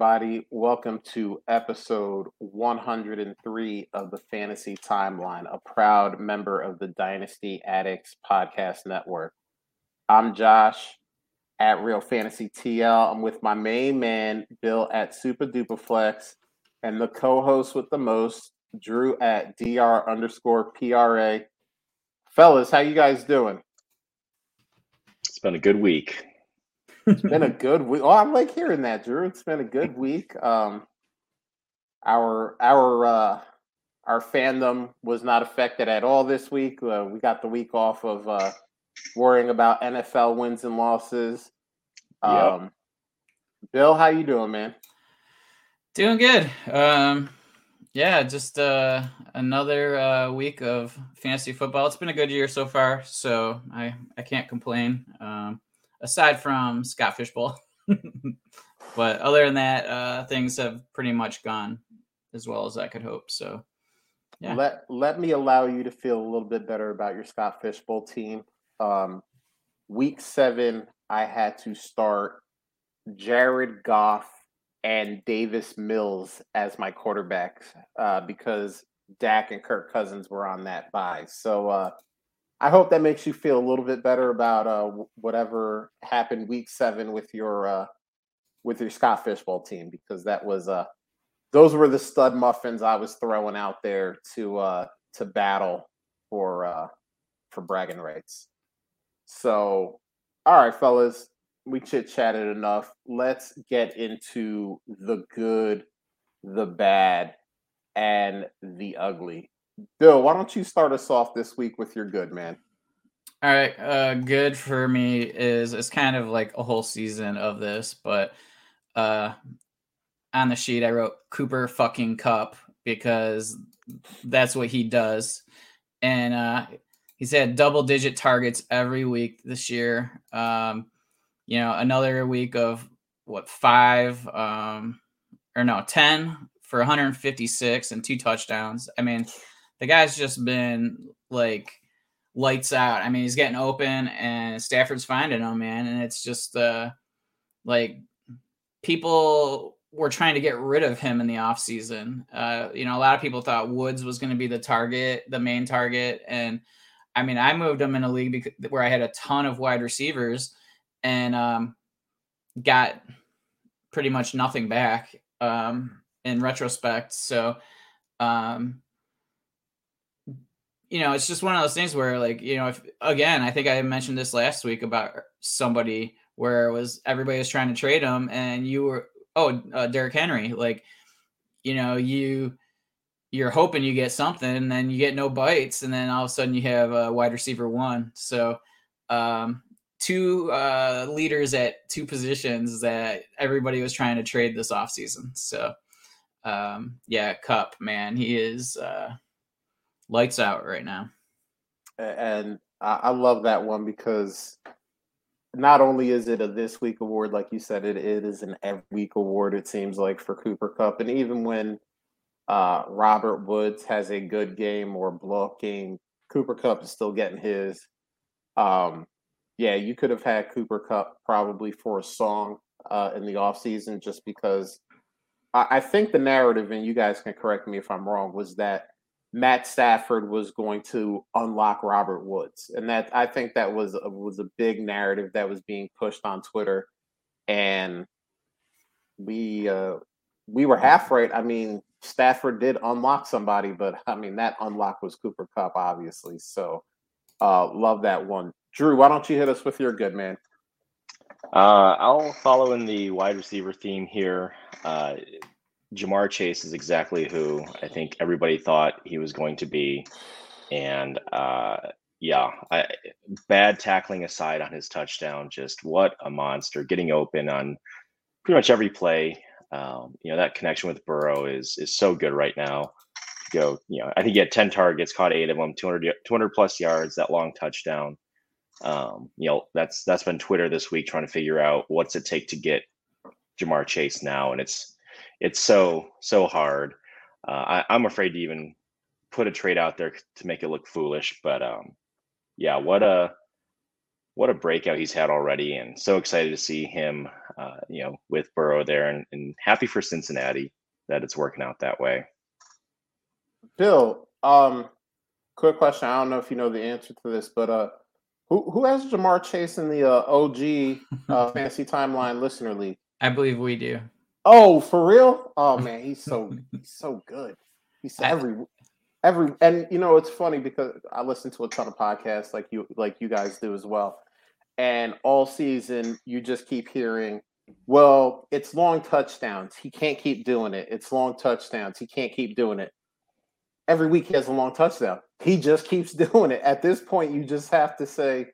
Everybody. Welcome to episode 103 of the Fantasy Timeline, a proud member of the Dynasty Addicts Podcast Network. I'm Josh at Real Fantasy TL. I'm with my main man, Bill at Super Duper Flex, and the co host with the most, Drew at DR underscore PRA. Fellas, how you guys doing? It's been a good week. It's been a good week. Oh, I'm like hearing that, Drew. It's been a good week. Um, our our uh, our fandom was not affected at all this week. Uh, we got the week off of uh, worrying about NFL wins and losses. Um, yep. Bill, how you doing, man? Doing good. Um, yeah, just uh, another uh, week of fantasy football. It's been a good year so far, so I I can't complain. Um, aside from Scott Fish Bowl. but other than that, uh, things have pretty much gone as well as I could hope. So, yeah. Let let me allow you to feel a little bit better about your Scott Fish Bowl team. Um, week seven, I had to start Jared Goff and Davis Mills as my quarterbacks uh, because Dak and Kirk Cousins were on that bye. So uh, I hope that makes you feel a little bit better about uh, whatever happened week seven with your uh, with your Scott Fish Bowl team because that was uh those were the stud muffins I was throwing out there to uh, to battle for uh, for bragging rights. So, all right, fellas, we chit chatted enough. Let's get into the good, the bad, and the ugly. Bill, why don't you start us off this week with your good man? All right, uh, good for me is it's kind of like a whole season of this, but uh, on the sheet I wrote Cooper fucking Kupp because that's what he does, and uh, he's had double digit targets every week this year. Um, you know, another week of what five um, or no ten for 156 and two touchdowns. I mean the guy's just been like lights out. I mean, he's getting open and Stafford's finding him, man. And it's just uh like people were trying to get rid of him in the offseason. Uh, you know, a lot of people thought Woods was going to be the target, the main target. And I mean, I moved him in a league because, where I had a ton of wide receivers and um, got pretty much nothing back um, in retrospect. So, um, you know, it's just one of those things where, like, you know, if again, I think I mentioned this last week about somebody where it was everybody was trying to trade him, and you were, oh, uh, Derrick Henry, like, you know, you you're hoping you get something, and then you get no bites, and then all of a sudden you have a wide receiver one. So, um, two uh, leaders at two positions that everybody was trying to trade this offseason. So, um, yeah, Kupp, man, he is. Uh, lights out right now. And I love that one because not only is it a this week award, like you said, it, it is an every week award, it seems like, for Cooper Kupp. And even when uh, Robert Woods has a good game or blow game, Cooper Kupp is still getting his. Um, yeah, you could have had Cooper Kupp probably for a song uh, in the offseason just because I, I think the narrative, and you guys can correct me if I'm wrong, was that Matt Stafford was going to unlock Robert Woods, and that I think that was a, was a big narrative that was being pushed on Twitter, and we uh, we were half right. I mean, Stafford did unlock somebody, but I mean that unlock was Cooper Kupp, obviously. So, uh, love that one. Drew, why don't you hit us with your good man? Uh, I'll follow in the wide receiver theme here. Uh, Ja'Marr Chase is exactly who I think everybody thought he was going to be. And uh, yeah, I, bad tackling aside on his touchdown, just what a monster getting open on pretty much every play. Um, you know, that connection with Burrow is is so good right now. Go, you know, I think he had 10 targets, caught eight of them, 200, 200 plus yards, that long touchdown. Um, you know, that's that's been Twitter this week trying to figure out what's it take to get Ja'Marr Chase now. And it's it's so so hard. Uh, I, am afraid to even put a trade out there to make it look foolish. But um, yeah, what a what a breakout he's had already, and so excited to see him, uh, you know, with Burrow there, and, and happy for Cincinnati that it's working out that way. Bill, um, quick question. I don't know if you know the answer to this, but uh, who who has Ja'Marr Chase in the uh, OG uh, Fantasy Timeline Listener League? I believe we do. Oh, for real? Oh man, he's so he's so good. He's every every and you know it's funny because I listen to a ton of podcasts like you like you guys do as well. And all season you just keep hearing, well, it's long touchdowns. He can't keep doing it. It's long touchdowns. He can't keep doing it. Every week he has a long touchdown. He just keeps doing it. At this point, you just have to say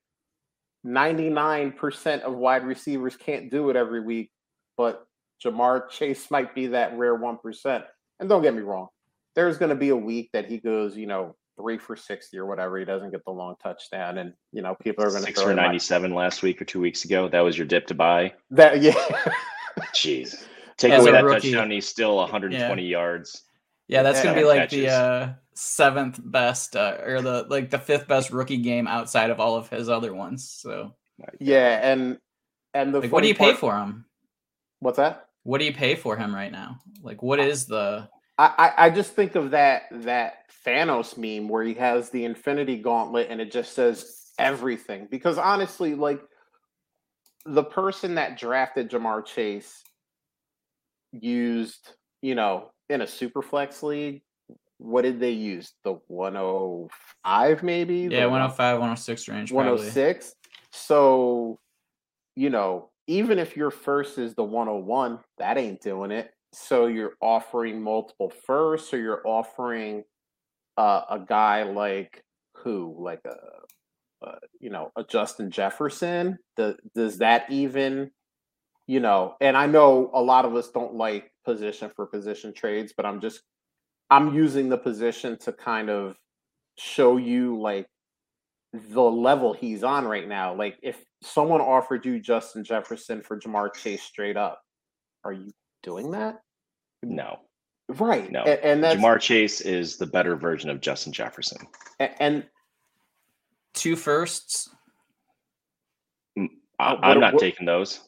99% of wide receivers can't do it every week, but Ja'Marr Chase might be that rare 1%. And don't get me wrong, there's going to be a week that he goes, you know, three for 60 or whatever. He doesn't get the long touchdown. And, you know, people are going to six for 97 my... last week or two weeks ago. That was your dip to buy. That, yeah. Jeez. Take As away that rookie. touchdown. He's still 120 yeah. yards. Yeah, that's going to be like catches. the uh, seventh best uh, or the like the fifth best rookie game outside of all of his other ones. So, yeah. And, and the like, what do you part... pay for him? What's that? What do you pay for him right now? Like, what is the? I I just think of that that Thanos meme where he has the Infinity Gauntlet and it just says everything. Because honestly, like the person that drafted Ja'Marr Chase used, you know, in a super flex league, what did they use? The 105 maybe? Yeah, 105, 106 range. 106. Probably. So, you know, even if your first is the 101, that ain't doing it. So you're offering multiple firsts, or you're offering uh, a guy like who, like a, you know, a Justin Jefferson. The, does that even, you know? And I know a lot of us don't like position for position trades, but I'm just, I'm using the position to kind of show you like the level he's on right now. Like if someone offered you Justin Jefferson for Ja'Marr Chase straight up, are you doing that? No. Right. No. And, and that's, Ja'Marr Chase is the better version of Justin Jefferson. And, and two firsts. Mm, I, am not taking those.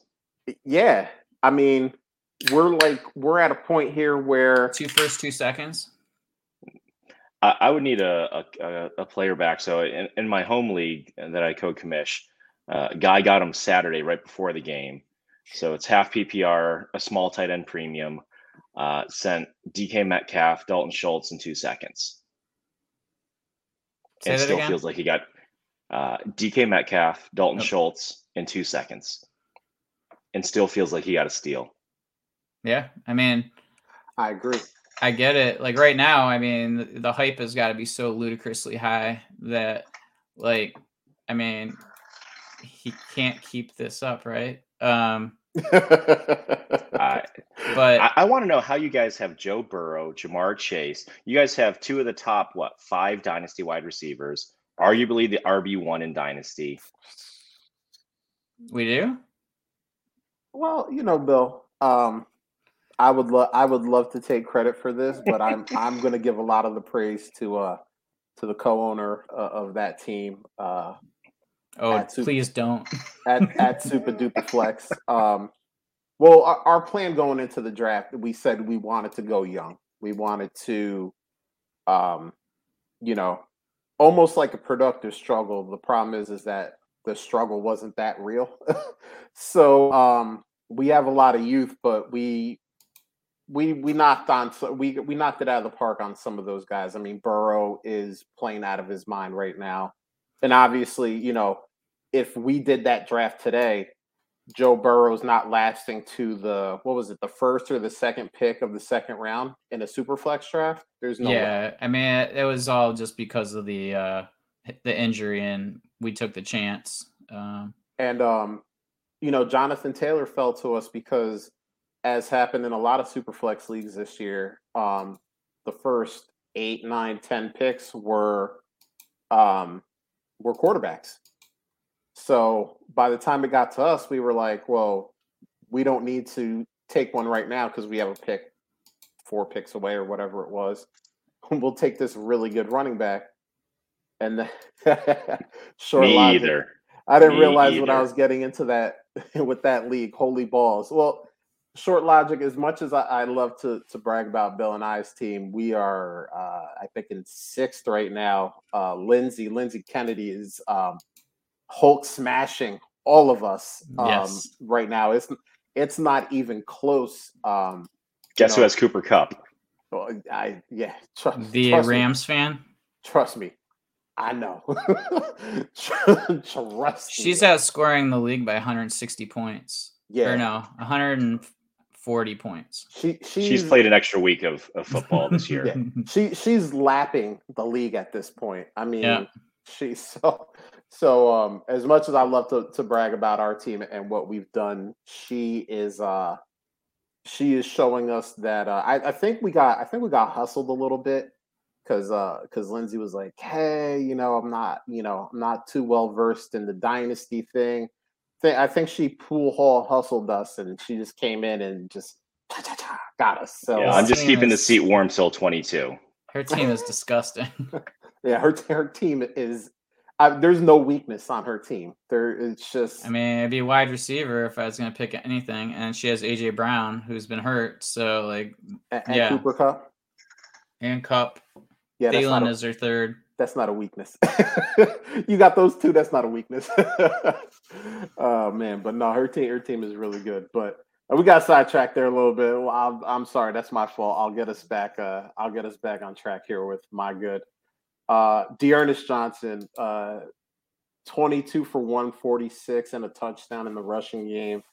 Yeah. I mean, we're like we're at a point here where two first, two seconds. I, I would need a, a, a player back. So in, in my home league that I co-commish, uh, guy got him Saturday right before the game. So it's half PPR, a small tight end premium. Uh, sent DK Metcalf, Dalton Schultz in two seconds. Say and still again? feels like he got uh, DK Metcalf, Dalton Schultz in two seconds, and still feels like he got a steal. Yeah, I mean, I agree. I get it. Like right now, I mean, the, the hype has got to be so ludicrously high that, like, I mean, he can't keep this up, right? Um, I, but I, I want to know how you guys have Joe Burrow, Ja'Marr Chase. You guys have two of the top what five dynasty wide receivers, arguably the RB one in dynasty. We do. Well, you know, Bill. Um, I would love I would love to take credit for this, but I'm I'm going to give a lot of the praise to uh to the co-owner uh, of that team. Uh, oh, Super, please don't. at at Super Duper Flex. Um, well, our, our, plan going into the draft, we said we wanted to go young. We wanted to, um, you know, almost like a productive struggle. The problem is, is that the struggle wasn't that real. so um, we have a lot of youth, but we we we knocked on we we knocked it out of the park on some of those guys. I mean, Burrow is playing out of his mind right now, and obviously, you know, if we did that draft today, Joe Burrow's not lasting to the what was it, the first or the second pick of the second round in a super flex draft. There's no yeah. Way. I mean, it was all just because of the uh the injury, and we took the chance. Um, and um, you know, Jonathan Taylor fell to us because as happened in a lot of super flex leagues this year, um, the first eight, nine, ten picks were um, were quarterbacks. So by the time it got to us, we were like, well, we don't need to take one right now because we have a pick four picks away or whatever it was. we'll take this really good running back. And the short Me logic, either. I didn't Me realize either. when I was getting into that with that league. Holy balls! Well, short logic. As much as I, I, love to to brag about Bill and I's team, we are uh, I think in sixth right now. Uh, Lindsay Lindsay Kennedy is um, Hulk smashing all of us um, yes. right now. It's it's not even close. Um, Guess know, who has Cooper Kupp? Well, I yeah. Trust, the trust Rams me. fan. Trust me, I know. trust. She's me. outscoring the league by 160 points. Yeah. Or no, 140 points. She she's, played an extra week of, of football this year. yeah. She she's lapping the league at this point. I mean, yeah. she's so so um as much as I love to to brag about our team and what we've done, she is uh she is showing us that uh, I, I think we got I think we got hustled a little bit because uh because Lindsay was like, hey, you know, I'm not you know I'm not too well versed in the dynasty thing. I think she pool hall hustled us, and she just came in and just got us. So yeah, I'm just keeping is, the seat warm till 22. Her team is disgusting. yeah, her her team is I, there's no weakness on her team. There, it's just. I mean, it'd be wide receiver if I was going to pick anything, and she has AJ Brown, who's been hurt. So like, and, and yeah, Cooper Kupp and Kupp. Yeah, Thielen is her third. That's not a weakness. you got those two. That's not a weakness. oh man, but no, her team, her team is really good. But we got sidetracked there a little bit. Well, I'm, I'm sorry. That's my fault. I'll get us back. Uh, I'll get us back on track here with my good. Uh, D'Ernest Johnson, uh, 22 for 146 and a touchdown in the rushing game.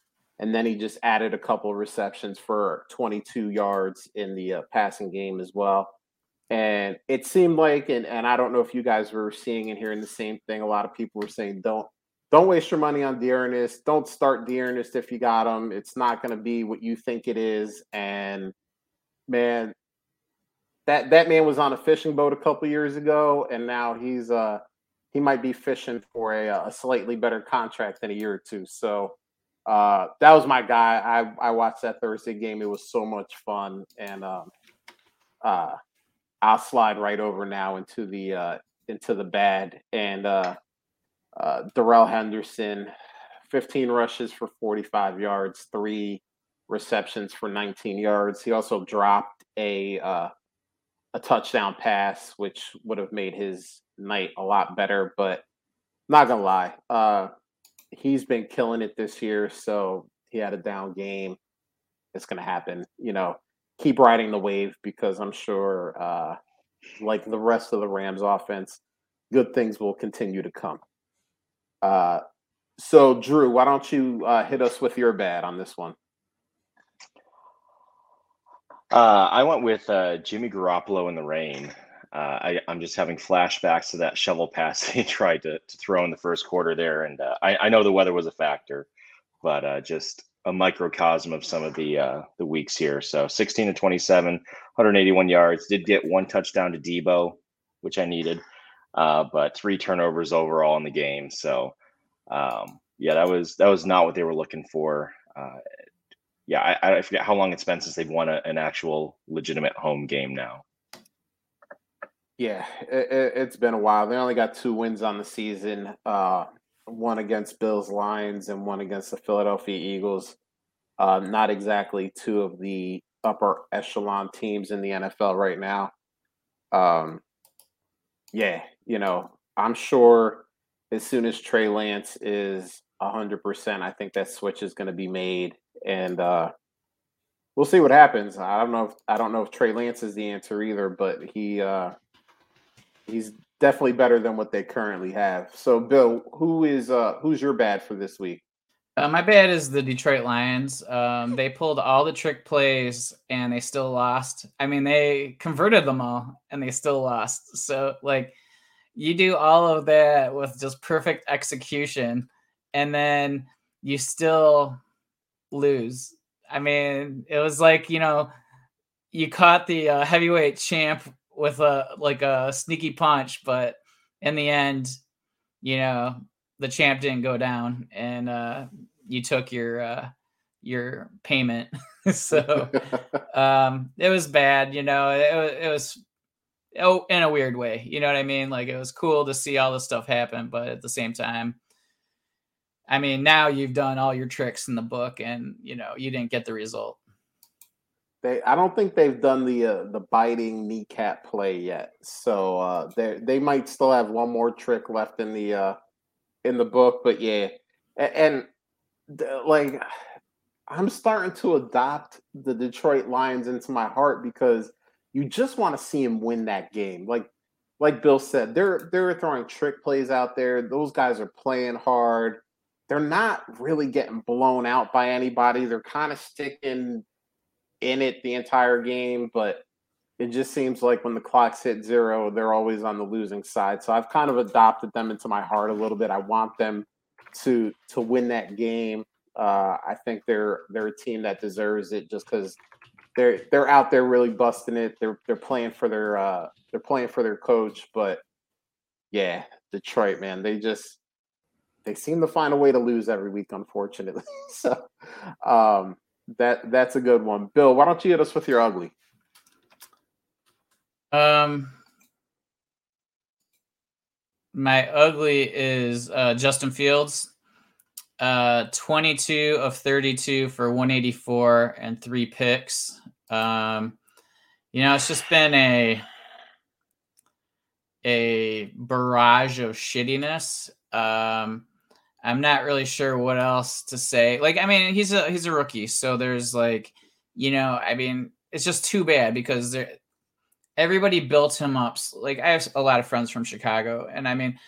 And then he just added a couple of receptions for 22 yards in the uh, passing game as well. And it seemed like, and, and I don't know if you guys were seeing and hearing the same thing. A lot of people were saying, don't don't waste your money on D'Ernest. Don't start D'Ernest if you got him. It's not going to be what you think it is. And man, that that man was on a fishing boat a couple years ago, and now he's uh he might be fishing for a, a slightly better contract in a year or two. So uh, that was my guy. I I watched that Thursday game. It was so much fun, and um, uh, I'll slide right over now into the uh, into the bad and uh, uh, Darrell Henderson, 15 rushes for 45 yards, three receptions for 19 yards. He also dropped a uh, a touchdown pass, which would have made his night a lot better. But not gonna lie, uh, he's been killing it this year. So he had a down game. It's gonna happen. You know, keep riding the wave because I'm sure, uh, like the rest of the Rams offense, good things will continue to come. Uh, so Drew, why don't you uh, hit us with your bad on this one? Uh, I went with uh, Jimmy Garoppolo in the rain. Uh, I, am just having flashbacks to that shovel pass he tried to, to throw in the first quarter there, and uh, I, I, know the weather was a factor, but uh, just a microcosm of some of the uh, the weeks here. So 16 to 27, 181 yards. Did get one touchdown to Deebo, which I needed, uh, but three turnovers overall in the game. So um, yeah, that was that was not what they were looking for Uh, yeah, I, I forget how long it's been since they've won a, an actual legitimate home game now. Yeah, it, has been a while. They only got two wins on the season. Uh, one against Bills Lions and one against the Philadelphia Eagles. Uh, not exactly two of the upper echelon teams in the NFL right now. Um, yeah, you know, I'm sure as soon as Trey Lance is 100%, I think that switch is going to be made and uh, we'll see what happens. I don't know if I don't know if Trey Lance is the answer either, but he uh, he's definitely better than what they currently have. So, Bill, who is uh, who's your bad for this week? Uh, my bad is the Detroit Lions. Um, they pulled all the trick plays and they still lost. I mean, they converted them all and they still lost. So, like, you do all of that with just perfect execution, and then you still lose. I mean, it was like you know, you caught the uh, heavyweight champ with a like a sneaky punch, but in the end, you know, the champ didn't go down, and uh, you took your uh, your payment. so um, it was bad. You know, it, it was oh in a weird way. You know what I mean? Like it was cool to see all this stuff happen, but at the same time, I mean, now you've done all your tricks in the book, and you know you didn't get the result. They, I don't think they've done the uh, the biting kneecap play yet, so uh, they they might still have one more trick left in the uh, in the book. But yeah, and, and like I'm starting to adopt the Detroit Lions into my heart because you just want to see him win that game. Like like Bill said, they're they're throwing trick plays out there. Those guys are playing hard. They're not really getting blown out by anybody. They're kind of sticking in it the entire game, but it just seems like when the clocks hit zero, they're always on the losing side. So I've kind of adopted them into my heart a little bit. I want them to to win that game. Uh, I think they're they're a team that deserves it just because they're they're out there really busting it. They're they're playing for their uh, they're playing for their coach, but yeah, Detroit, man, they just they seem to find a way to lose every week, unfortunately. so um, that that's a good one. Bill, why don't you hit us with your ugly? Um, my ugly is uh, Justin Fields. Uh, 22 of 32 for 184 and three picks. Um, you know, it's just been a a barrage of shittiness. Um, I'm not really sure what else to say. Like, I mean, he's a he's a rookie, so there's like, you know, I mean, it's just too bad because there, everybody built him up. Like, I have a lot of friends from Chicago, and I mean,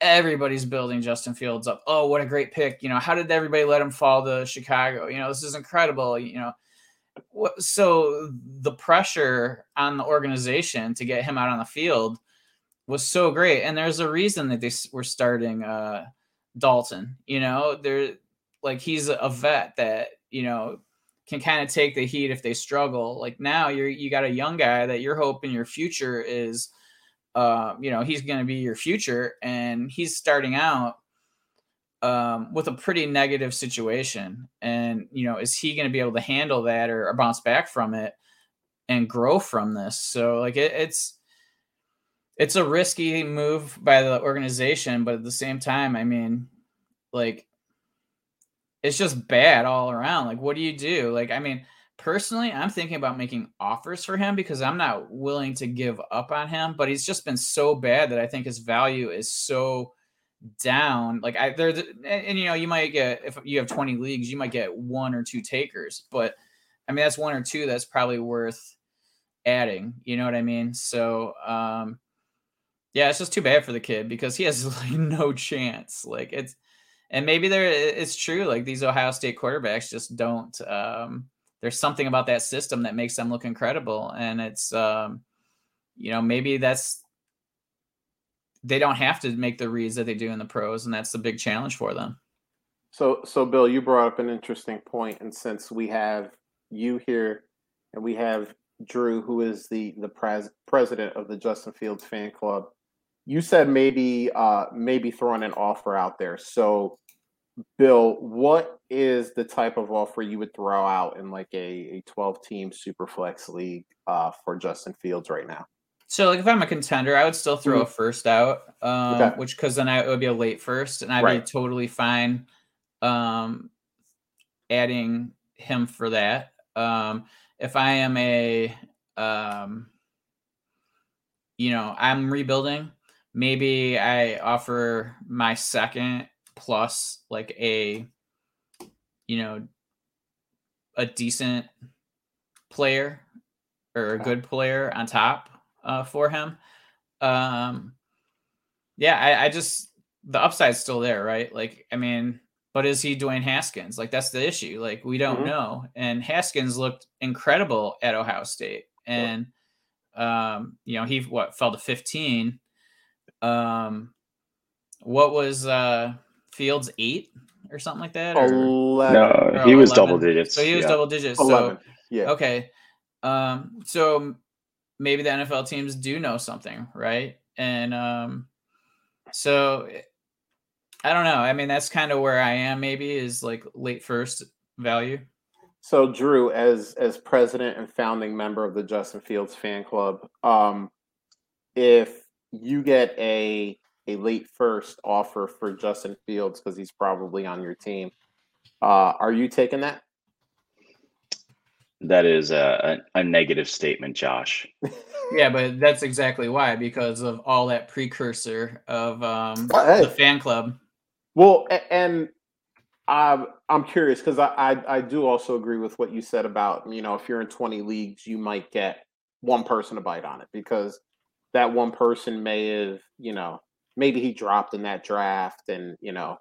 everybody's building Justin Fields up. Oh, what a great pick! You know, how did everybody let him fall to Chicago? You know, this is incredible. You know, so the pressure on the organization to get him out on the field was so great, and there's a reason that they were starting uh, Dalton. You know, they're like he's a vet that you know can kind of take the heat if they struggle. Like now, you're you got a young guy that you're hoping your future is uh, you know, he's going to be your future, and he's starting out um, with a pretty negative situation. And you know, is he going to be able to handle that or, or, bounce back from it and grow from this? So, like, it, it's it's a risky move by the organization, but at the same time, I mean, like, it's just bad all around. Like, what do you do? Like, I mean personally, I'm thinking about making offers for him because I'm not willing to give up on him. But he's just been so bad that I think his value is so down. Like I there, and, and, you know, you might get if you have 20 leagues, you might get one or two takers. But I mean, that's one or two that's probably worth adding. You know what I mean? So um yeah, it's just too bad for the kid because he has like no chance. Like it's and maybe there it's true like these ohio state quarterbacks just don't um there's something about that system that makes them look incredible and it's um you know maybe that's they don't have to make the reads that they do in the pros and that's the big challenge for them so so bill you brought up an interesting point and since we have you here and we have drew who is the the pres- president of the justin fields fan club you said maybe uh maybe throwing an offer out there so Bill, what is the type of offer you would throw out in like a, a 12 team super flex league uh, for Justin Fields right now? So, like, if I'm a contender, I would still throw mm-hmm. a first out, um, okay. which because then I, it would be a late first, and I'd right. be totally fine um, adding him for that. Um, if I am a, um, you know, I'm rebuilding, maybe I offer my second plus like a you know a decent player or a good player on top uh, for him. Um, yeah, I, I just the upside's still there, right? Like, I mean, but is he Dwayne Haskins? Like, that's the issue. Like, we don't mm-hmm. know. And Haskins looked incredible at Ohio State, and um, you know, he what fell to 15. Um, what was uh Fields eight or something like that? Or, no, he was 11? double digits. So he was yeah. double digits. 11. So yeah. Okay. Um, so maybe the NFL teams do know something, right? And um, so I don't know. I mean, that's kind of where I am. Maybe is like late first value. So Drew, as as president and founding member of the Justin Fields fan club, um, if you get a a late first offer for Justin Fields because he's probably on your team. Uh, are you taking that? That is a, a, a negative statement, Josh. yeah, but that's exactly why because of all that precursor of um, hey. the fan club. Well, and I'm I'm curious because I, I I do also agree with what you said about you know if you're in 20 leagues you might get one person to bite on it because that one person may have you know maybe he dropped in that draft and you know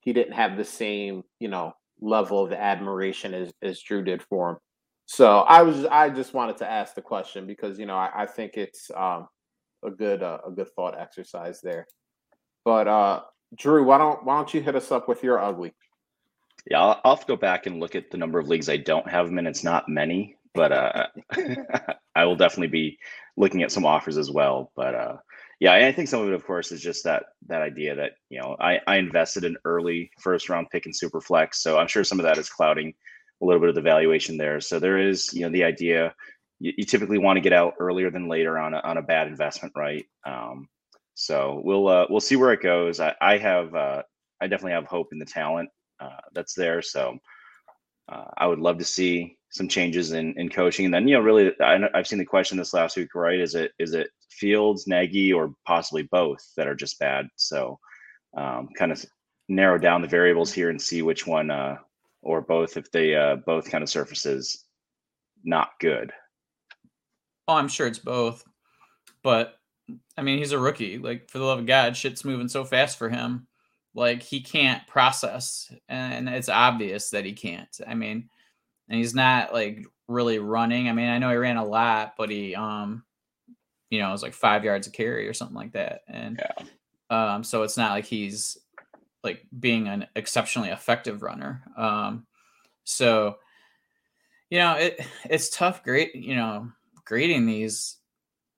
he didn't have the same you know level of admiration as as Drew did for him. So I was I just wanted to ask the question because you know I, I think it's um, a good uh, a good thought exercise there. But uh, Drew, why don't why don't you hit us up with your ugly? Yeah, I'll, I'll have to go back and look at the number of leagues I don't have them in. It's not many, but uh, I will definitely be looking at some offers as well. But uh, yeah, I think some of it, of course, is just that that idea that you know I, I invested an early first round pick in Superflex, so I'm sure some of that is clouding a little bit of the valuation there. So there is you know the idea you, you typically want to get out earlier than later on a, on a bad investment, right? Um, so we'll uh, we'll see where it goes. I, I have uh, I definitely have hope in the talent uh, that's there. So uh, I would love to see some changes in, in coaching. And then, you know, really, I, have seen the question this last week, right? Is it is it Fields, Nagy, or possibly both that are just bad? So um, kind of narrow down the variables here and see which one uh, or both, if they uh, both kind of surfaces not good. Oh, I'm sure it's both. But I mean, he's a rookie. Like, for the love of God, shit's moving so fast for him. Like, he can't process. And it's obvious that he can't. I mean, and he's not like really running. I mean, I know he ran a lot, but he um you know, it was like five yards a carry or something like that. And yeah. um, so it's not like he's like being an exceptionally effective runner. Um, so you know, it it's tough great, you know, grading these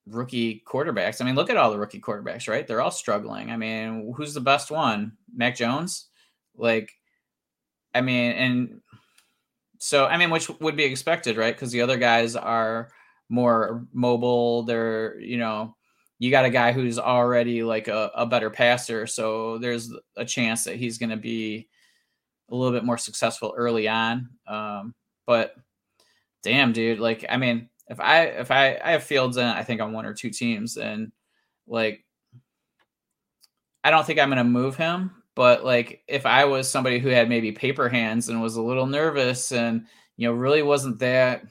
rookie quarterbacks. I mean, look at all the rookie quarterbacks, right? They're all struggling. I mean, who's the best one? Mac Jones? Like I mean, and so I mean, which would be expected, right? Because the other guys are more mobile. They're you know, you got a guy who's already like a, a better passer, so there's a chance that he's going to be a little bit more successful early on. Um, but damn, dude, like I mean, if I if I I have Fields in, I think on one or two teams, and like I don't think I'm going to move him but like if I was somebody who had maybe paper hands and was a little nervous and you know really wasn't that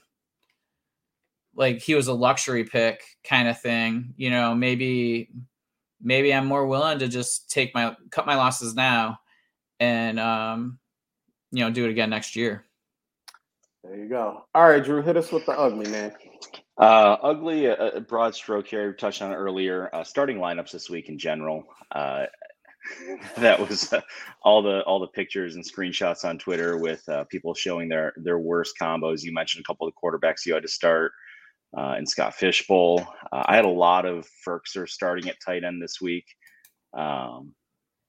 like he was a luxury pick kind of thing, you know, maybe maybe I'm more willing to just take my cut my losses now and um you know do it again next year. There you go. All right, Drew, hit us with the ugly man. Uh, ugly, a, a, broad stroke here. We touched on it earlier. Uh, starting lineups this week in general. Uh, that was uh, all the all the pictures and screenshots on Twitter with uh, people showing their their worst combos. You mentioned a couple of quarterbacks you had to start uh, in Scott Fish Bowl. Uh, I had a lot of Firkser starting at tight end this week um,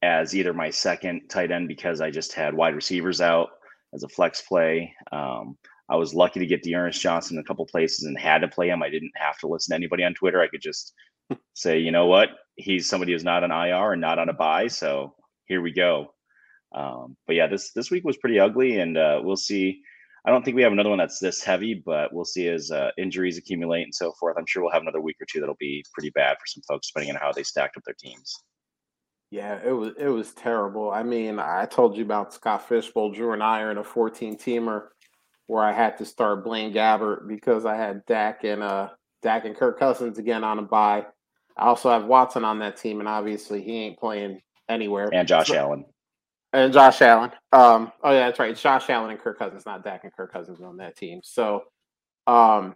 as either my second tight end because I just had wide receivers out as a flex play. Um, I was lucky to get D'Ernest Johnson a couple places and had to play him. I didn't have to listen to anybody on Twitter. I could just say, you know what, he's somebody who's not on IR and not on a bye. So here we go. Um, but yeah, this this week was pretty ugly, and uh, we'll see. I don't think we have another one that's this heavy, but we'll see as uh, injuries accumulate and so forth. I'm sure we'll have another week or two that'll be pretty bad for some folks, depending on how they stacked up their teams. Yeah, it was it was terrible. I mean, I told you about Scott Fish Bowl. Drew and I are in a 14 teamer where I had to start Blaine Gabbert because I had Dak and uh Dak and Kirk Cousins again on a bye. I also have Watson on that team, and obviously he ain't playing anywhere. And Josh so, Allen. And Josh Allen. Um, oh yeah, that's right. It's Josh Allen and Kirk Cousins, not Dak and Kirk Cousins on that team. So, um,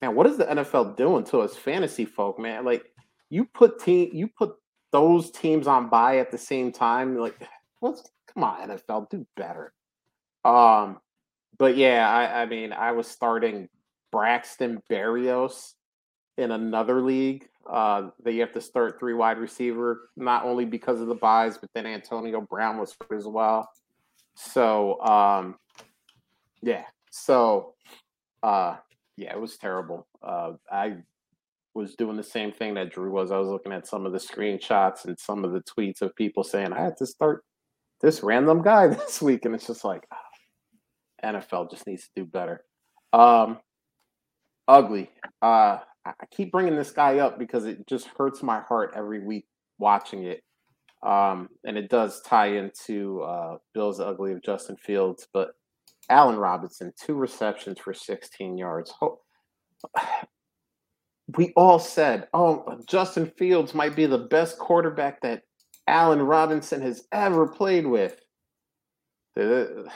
man, what is the NFL doing to us fantasy folk, man? Like you put team, you put those teams on bye at the same time. Like, what's come on, NFL, do better. Um, but yeah, I, I mean, I was starting Braxton Berrios in another league uh, that you have to start three wide receiver, not only because of the byes, but then Antonio Brown was hurt as well. So, um, yeah. So, uh, yeah, it was terrible. Uh, I was doing the same thing that Drew was. I was looking at some of the screenshots and some of the tweets of people saying I had to start this random guy this week, and it's just like ah, NFL just needs to do better. Um, ugly. Uh, I keep bringing this guy up because it just hurts my heart every week watching it. Um, and it does tie into uh, Bill's ugly of Justin Fields, but Allen Robinson, two receptions for 16 yards. We all said, oh, Justin Fields might be the best quarterback that Allen Robinson has ever played with.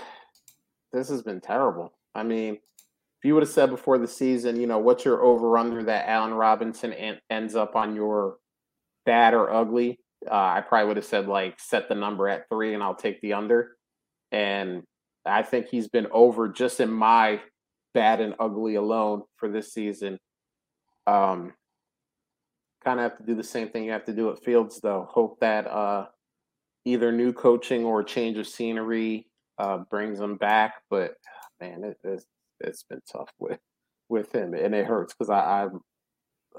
This has been terrible. I mean, if you would have said before the season, you know, what's your over under that Allen Robinson en- ends up on your bad or ugly, uh, I probably would have said like set the number at three and I'll take the under. And I think he's been over just in my bad and ugly alone for this season. Um, kind of have to do the same thing you have to do at Fields, though. Hope that uh, either new coaching or change of scenery uh, brings him back. But man, it, it's it's been tough with with him, and it hurts because I'm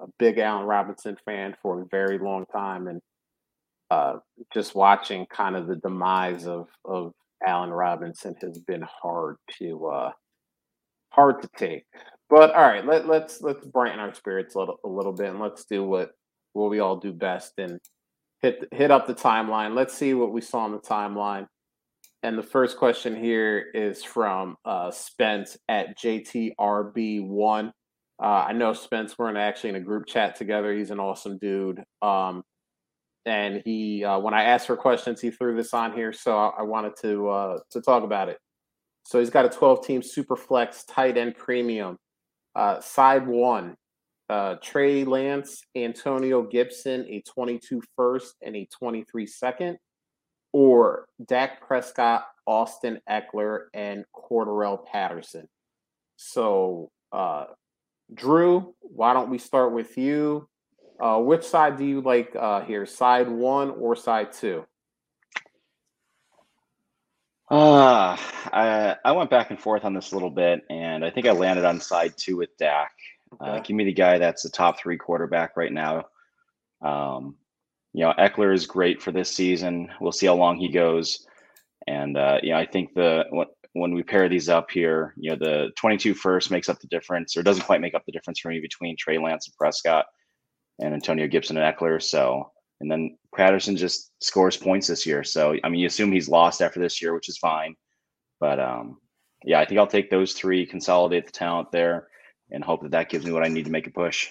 a big Allen Robinson fan for a very long time, and uh, just watching kind of the demise of of Allen Robinson has been hard to uh, hard to take. But all right, let, let's let's brighten our spirits a little, a little bit, and let's do what what we all do best and hit hit up the timeline. Let's see what we saw on the timeline. And the first question here is from uh, Spence at JTRB1. Uh, I know Spence. We're in actually in a group chat together. He's an awesome dude. Um, and he, uh, when I asked for questions, he threw this on here, so I, I wanted to uh, to talk about it. So he's got a 12 team super flex tight end premium. Uh, side one, uh, Trey Lance, Antonio Gibson, a 22 first and a 23 second, or Dak Prescott, Austin Ekeler, and Cordarrelle Patterson. So, uh, Drew, why don't we start with you? Uh, which side do you like uh, here, side one or side two? Uh, I, I went back and forth on this a little bit, and I think I landed on side two with Dak. Uh, okay. Uh, give me the guy that's the top three quarterback right now. Um, you know, Ekeler is great for this season. We'll see how long he goes. And, uh, you know, I think the when we pair these up here, you know, the 22 first makes up the difference, or doesn't quite make up the difference for me between Trey Lance and Prescott and Antonio Gibson and Ekeler. So and then Patterson just scores points this year. So I mean, you assume he's lost after this year, which is fine. But um, yeah, I think I'll take those three, consolidate the talent there, and hope that that gives me what I need to make a push.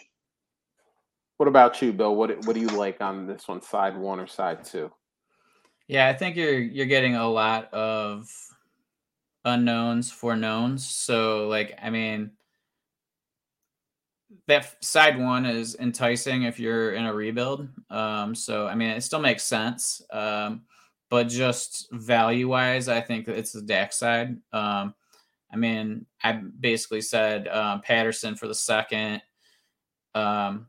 What about you, Bill? What what do you like on this one, side one or side two? Yeah, I think you're you're getting a lot of unknowns for knowns. So like, I mean, that side one is enticing if you're in a rebuild. Um, so I mean, it still makes sense. Um, but just value wise, I think it's the Dak side. Um, I mean, I basically said um, Patterson for the second. Um,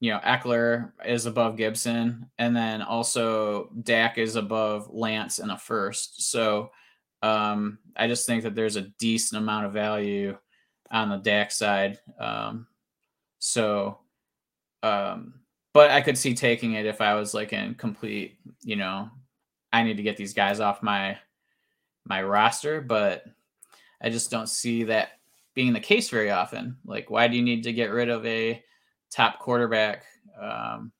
you know, Ekeler is above Gibson, and then also Dak is above Lance in a first. So um, I just think that there's a decent amount of value on the Dak side. Um, so, um, but I could see taking it if I was like in complete, you know, I need to get these guys off my my roster, but I just don't see that being the case very often. Like, why do you need to get rid of a top quarterback um,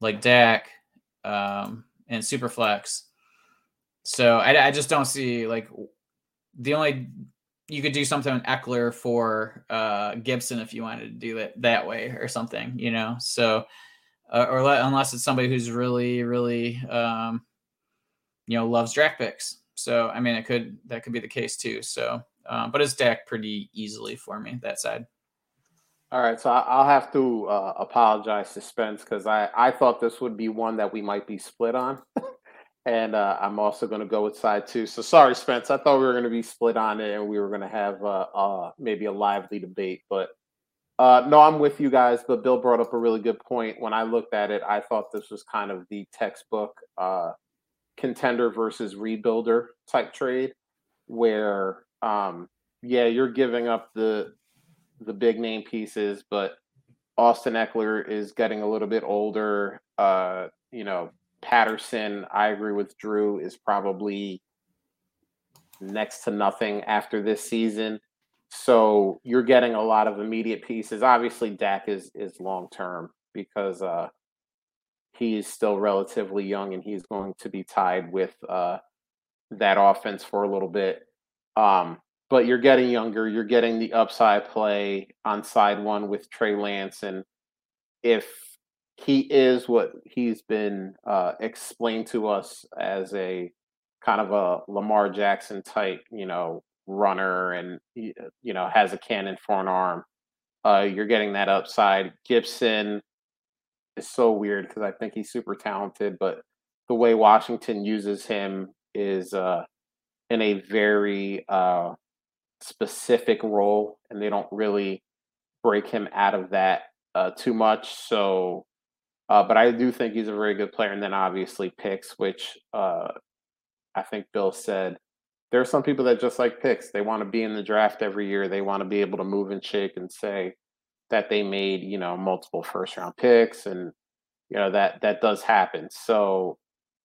like Dak um, and Superflex? So I, I just don't see like the only you could do something with Ekeler for uh, Gibson if you wanted to do it that way or something, you know. So, uh, or let, unless it's somebody who's really, really, um, you know, loves draft picks. So, I mean, it could that could be the case too. So, um, but it's Dak pretty easily for me that side. All right, so I'll have to uh, apologize to Spence because I I thought this would be one that we might be split on. and uh, I'm also going to go with side two. So sorry, Spence. I thought we were going to be split on it, and we were going to have uh, uh, maybe a lively debate. But uh, no, I'm with you guys. But Bill brought up a really good point. When I looked at it, I thought this was kind of the textbook uh, contender versus rebuilder type trade, where um, yeah, you're giving up the the big name pieces, but Austin Ekeler is getting a little bit older. Uh, you know, Patterson, I agree with Drew, is probably next to nothing after this season. So you're getting a lot of immediate pieces. Obviously, Dak is is long term because uh, he is still relatively young and he's going to be tied with uh, that offense for a little bit. Um, but you're getting younger. You're getting the upside play on side one with Trey Lance, and if he is what he's been uh, explained to us as a kind of a Lamar Jackson type, you know, runner and you know has a cannon for an arm. Uh, you're getting that upside. Gibson is so weird because I think he's super talented, but the way Washington uses him is uh, in a very uh, specific role, and they don't really break him out of that uh, too much. So, uh, but I do think he's a very good player. And then obviously picks, which uh, I think Bill said there are some people that just like picks. They want to be in the draft every year. They want to be able to move and shake and say that they made, you know, multiple first round picks and you know that that does happen. So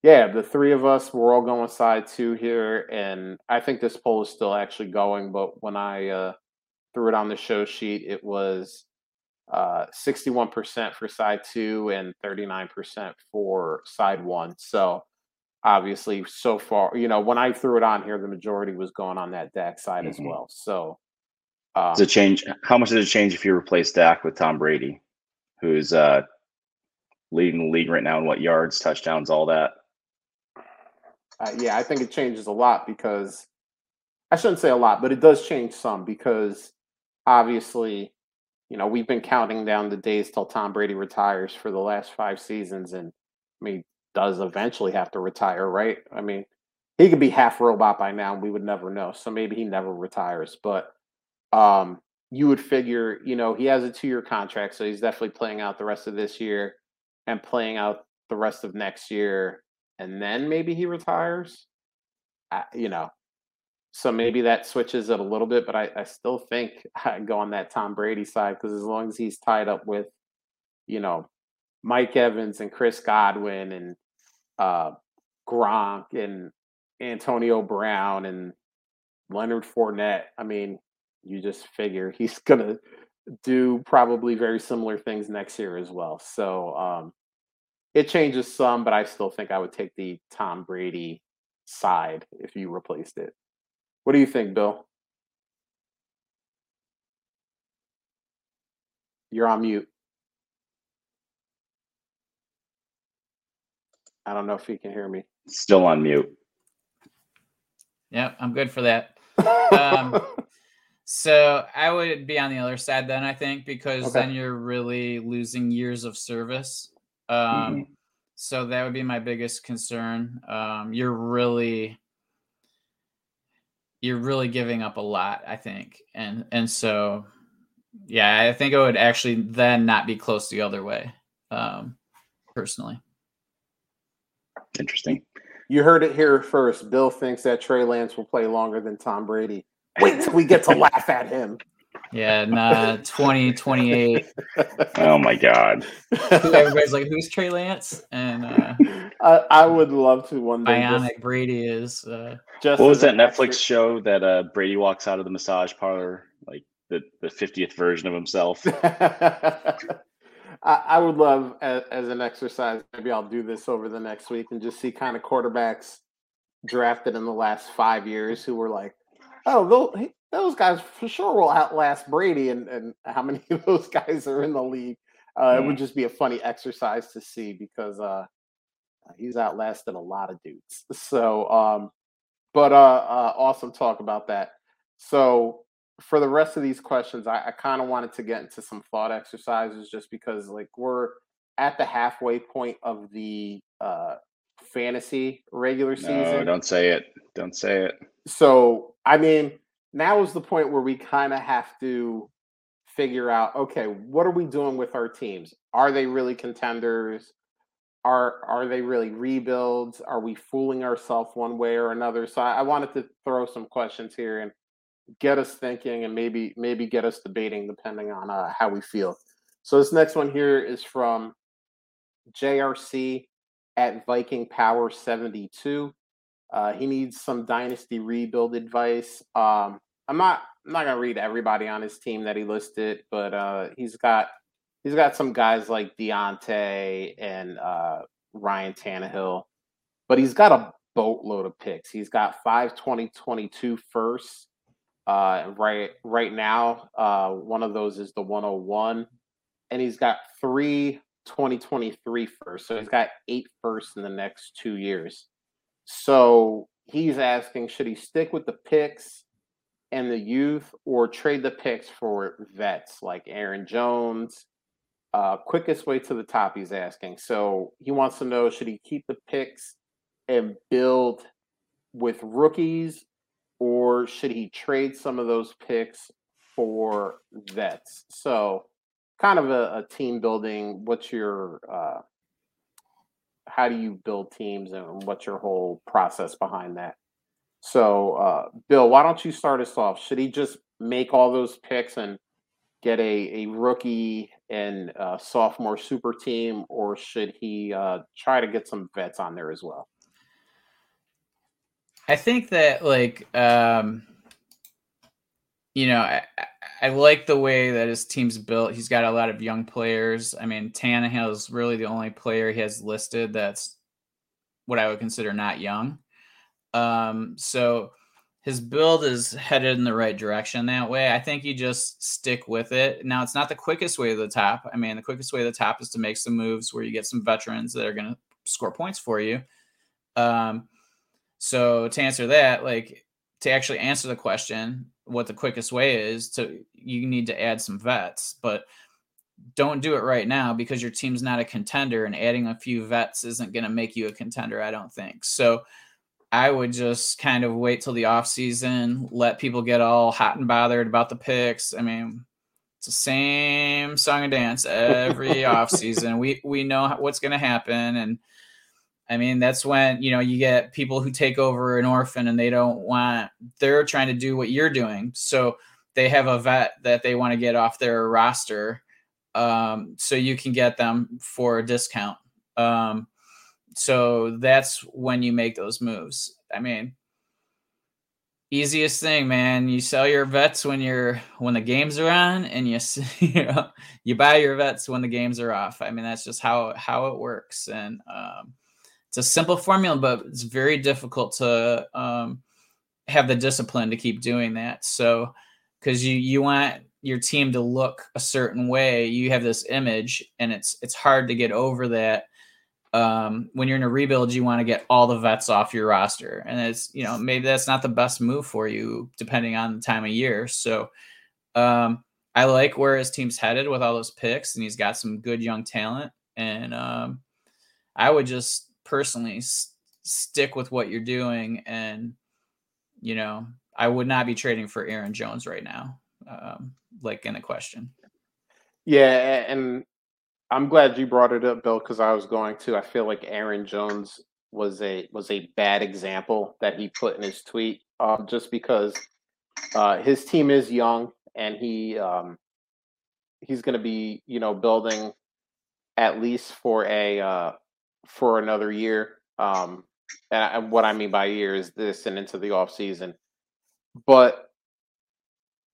yeah, the three of us we're all going side two here and I think this poll is still actually going, but when I uh threw it on the show sheet, it was uh 61% for side 2 and 39% for side 1. So obviously so far you know when i threw it on here the majority was going on that Dak side mm-hmm. as well so um, does it change how much does it change if you replace Dak with tom brady who's uh leading the league right now in what yards touchdowns all that uh, yeah i think it changes a lot because i shouldn't say a lot but it does change some because obviously you know we've been counting down the days till tom brady retires for the last five seasons and i mean does eventually have to retire, right? I mean, he could be half robot by now, and we would never know. So maybe he never retires. But um, you would figure, you know, he has a two-year contract, so he's definitely playing out the rest of this year and playing out the rest of next year, and then maybe he retires. I, you know, so maybe that switches it a little bit, but I, I still think I go on that Tom Brady side because as long as he's tied up with, you know, Mike Evans and Chris Godwin and uh, Gronk and Antonio Brown and Leonard Fournette. I mean, you just figure he's gonna do probably very similar things next year as well. So um, it changes some, but I still think I would take the Tom Brady side if you replaced it. What do you think, Bill? You're on mute. I don't know if he can hear me. Still on mute. Yep, I'm good for that. um, so I would be on the other side then, I think, because okay. then you're really losing years of service. Um, mm-hmm. So that would be my biggest concern. Um, you're really, you're really giving up a lot, I think, and and so, yeah, I think it would actually then not be close the other way, um, personally. Interesting. You heard it here first. Bill thinks that Trey Lance will play longer than Tom Brady. Wait till we get to laugh at him. Yeah, nah, 20, 28. Oh my God. Everybody's like, who's Trey Lance? And uh, I, I, would love to one day. Bionic just, Brady is. Uh, just what was that Netflix show that uh, Brady walks out of the massage parlor, like the, the 50th version of himself? I, I would love as, as, an exercise. Maybe I'll do this over the next week and just see kind of quarterbacks drafted in the last five years who were like, oh, those, those guys for sure will outlast Brady, and, and how many of those guys are in the league. Uh, mm. It would just be a funny exercise to see because uh, he's outlasted a lot of dudes. So, um, but uh, uh, awesome talk about that. So for the rest of these questions, I, I kind of wanted to get into some thought exercises just because like we're at the halfway point of the uh fantasy regular season. No, don't say it. Don't say it. So I mean, now is the point where we kind of have to figure out okay, what are we doing with our teams? Are they really contenders? Are are they really rebuilds? Are we fooling ourselves one way or another? So I, I wanted to throw some questions here and get us thinking and maybe maybe get us debating depending on uh, how we feel. So this next one here is from JRC at Viking Power 72. Uh, he needs some dynasty rebuild advice. Um, I'm not I'm not gonna read everybody on his team that he listed, but uh, he's got he's got some guys like Diontae and uh, Ryan Tannehill, but he's got a boatload of picks. He's got five 2022 firsts. Uh, right right now, uh, one of those is the 101, and he's got three 2023 firsts. So he's got eight firsts in the next two years. So he's asking, should he stick with the picks and the youth, or trade the picks for vets like Aaron Jones? Uh, quickest way to the top, he's asking. So he wants to know, should he keep the picks and build with rookies, or should he trade some of those picks for vets? So, kind of a, a team building. What's your uh, how do you build teams, and what's your whole process behind that? So, uh, Bill, why don't you start us off? Should he just make all those picks and get a, a rookie and uh, sophomore super team, or should he uh, try to get some vets on there as well? I think that like um you know, I, I like the way that his team's built. He's got a lot of young players. I mean, Tannehill is really the only player he has listed that's what I would consider not young. Um, so his build is headed in the right direction that way. I think you just stick with it. Now, it's not the quickest way to the top. I mean, the quickest way to the top is to make some moves where you get some veterans that are going to score points for you. Um, so to answer that, like to actually answer the question, what the quickest way is to you need to add some vets, but don't do it right now because your team's not a contender and adding a few vets isn't going to make you a contender, I don't think. So I would just kind of wait till the off season, let people get all hot and bothered about the picks. I mean, it's the same song and dance every off season. We we know what's going to happen and I mean, that's when, you know, you get people who take over an orphan and they don't want, they're trying to do what you're doing. So they have a vet that they want to get off their roster. Um, so you can get them for a discount. Um, so that's when you make those moves. I mean, easiest thing, man. You sell your vets when you're when the games are on, and you you know you buy your vets when the games are off. I mean, that's just how how it works. And um, it's a simple formula, but it's very difficult to um, have the discipline to keep doing that. So, because you you want your team to look a certain way, you have this image, and it's it's hard to get over that. Um, when you're in a rebuild, you want to get all the vets off your roster, and it's you know maybe that's not the best move for you depending on the time of year. So, um, I like where his team's headed with all those picks, and he's got some good young talent, and um, I would just personally s- stick with what you're doing and you know i would not be trading for aaron jones right now um, like in the question. Yeah and i'm glad you brought it up bill because i was going to. I feel like aaron jones was a was a bad example that he put in his tweet um, just because uh, his team is young and he um, he's going to be you know building at least for a uh, for another year. Um, and what I mean by year is this and into the off season. But